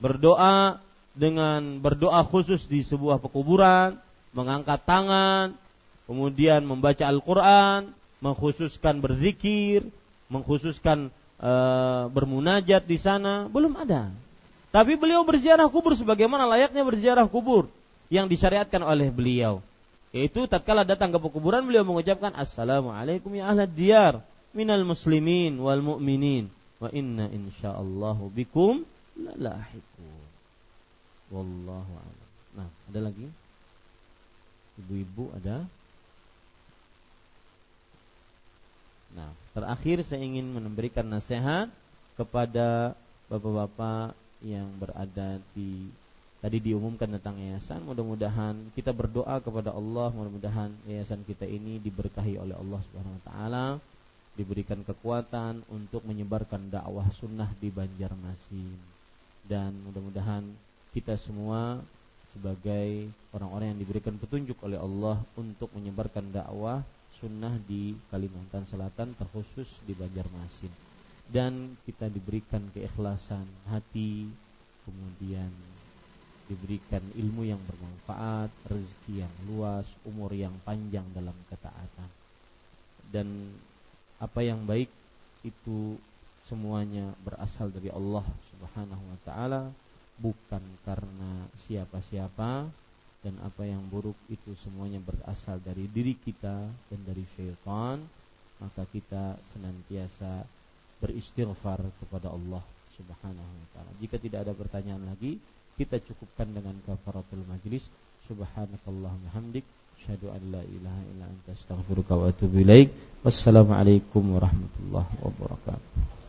Berdoa dengan berdoa khusus di sebuah pekuburan, mengangkat tangan, kemudian membaca Al-Qur'an, mengkhususkan berzikir, mengkhususkan e, bermunajat di sana belum ada. Tapi beliau berziarah kubur sebagaimana layaknya berziarah kubur yang disyariatkan oleh beliau. Yaitu tatkala datang ke pekuburan beliau mengucapkan assalamualaikum ya ahlad diyar minal muslimin wal mu'minin wa inna insyaallahu bikum lalahiqun. Wallahu a'lam. Nah, ada lagi? Ibu-ibu ada? Nah, terakhir saya ingin memberikan nasihat kepada bapak-bapak yang berada di tadi diumumkan tentang yayasan. Mudah-mudahan kita berdoa kepada Allah, mudah-mudahan yayasan kita ini diberkahi oleh Allah Subhanahu wa taala, diberikan kekuatan untuk menyebarkan dakwah sunnah di Banjarmasin. Dan mudah-mudahan kita semua sebagai orang-orang yang diberikan petunjuk oleh Allah untuk menyebarkan dakwah sunnah di Kalimantan Selatan terkhusus di Banjarmasin dan kita diberikan keikhlasan hati kemudian diberikan ilmu yang bermanfaat rezeki yang luas umur yang panjang dalam ketaatan dan apa yang baik itu semuanya berasal dari Allah Subhanahu wa taala bukan karena siapa-siapa dan apa yang buruk itu semuanya berasal dari diri kita dan dari syaitan maka kita senantiasa beristighfar kepada Allah Subhanahu wa taala. Jika tidak ada pertanyaan lagi, kita cukupkan dengan kafaratul majlis. Subhanakallahumma hamdik asyhadu an la ilaha illa anta astaghfiruka wa atubu ilaik. Wassalamualaikum warahmatullahi wabarakatuh.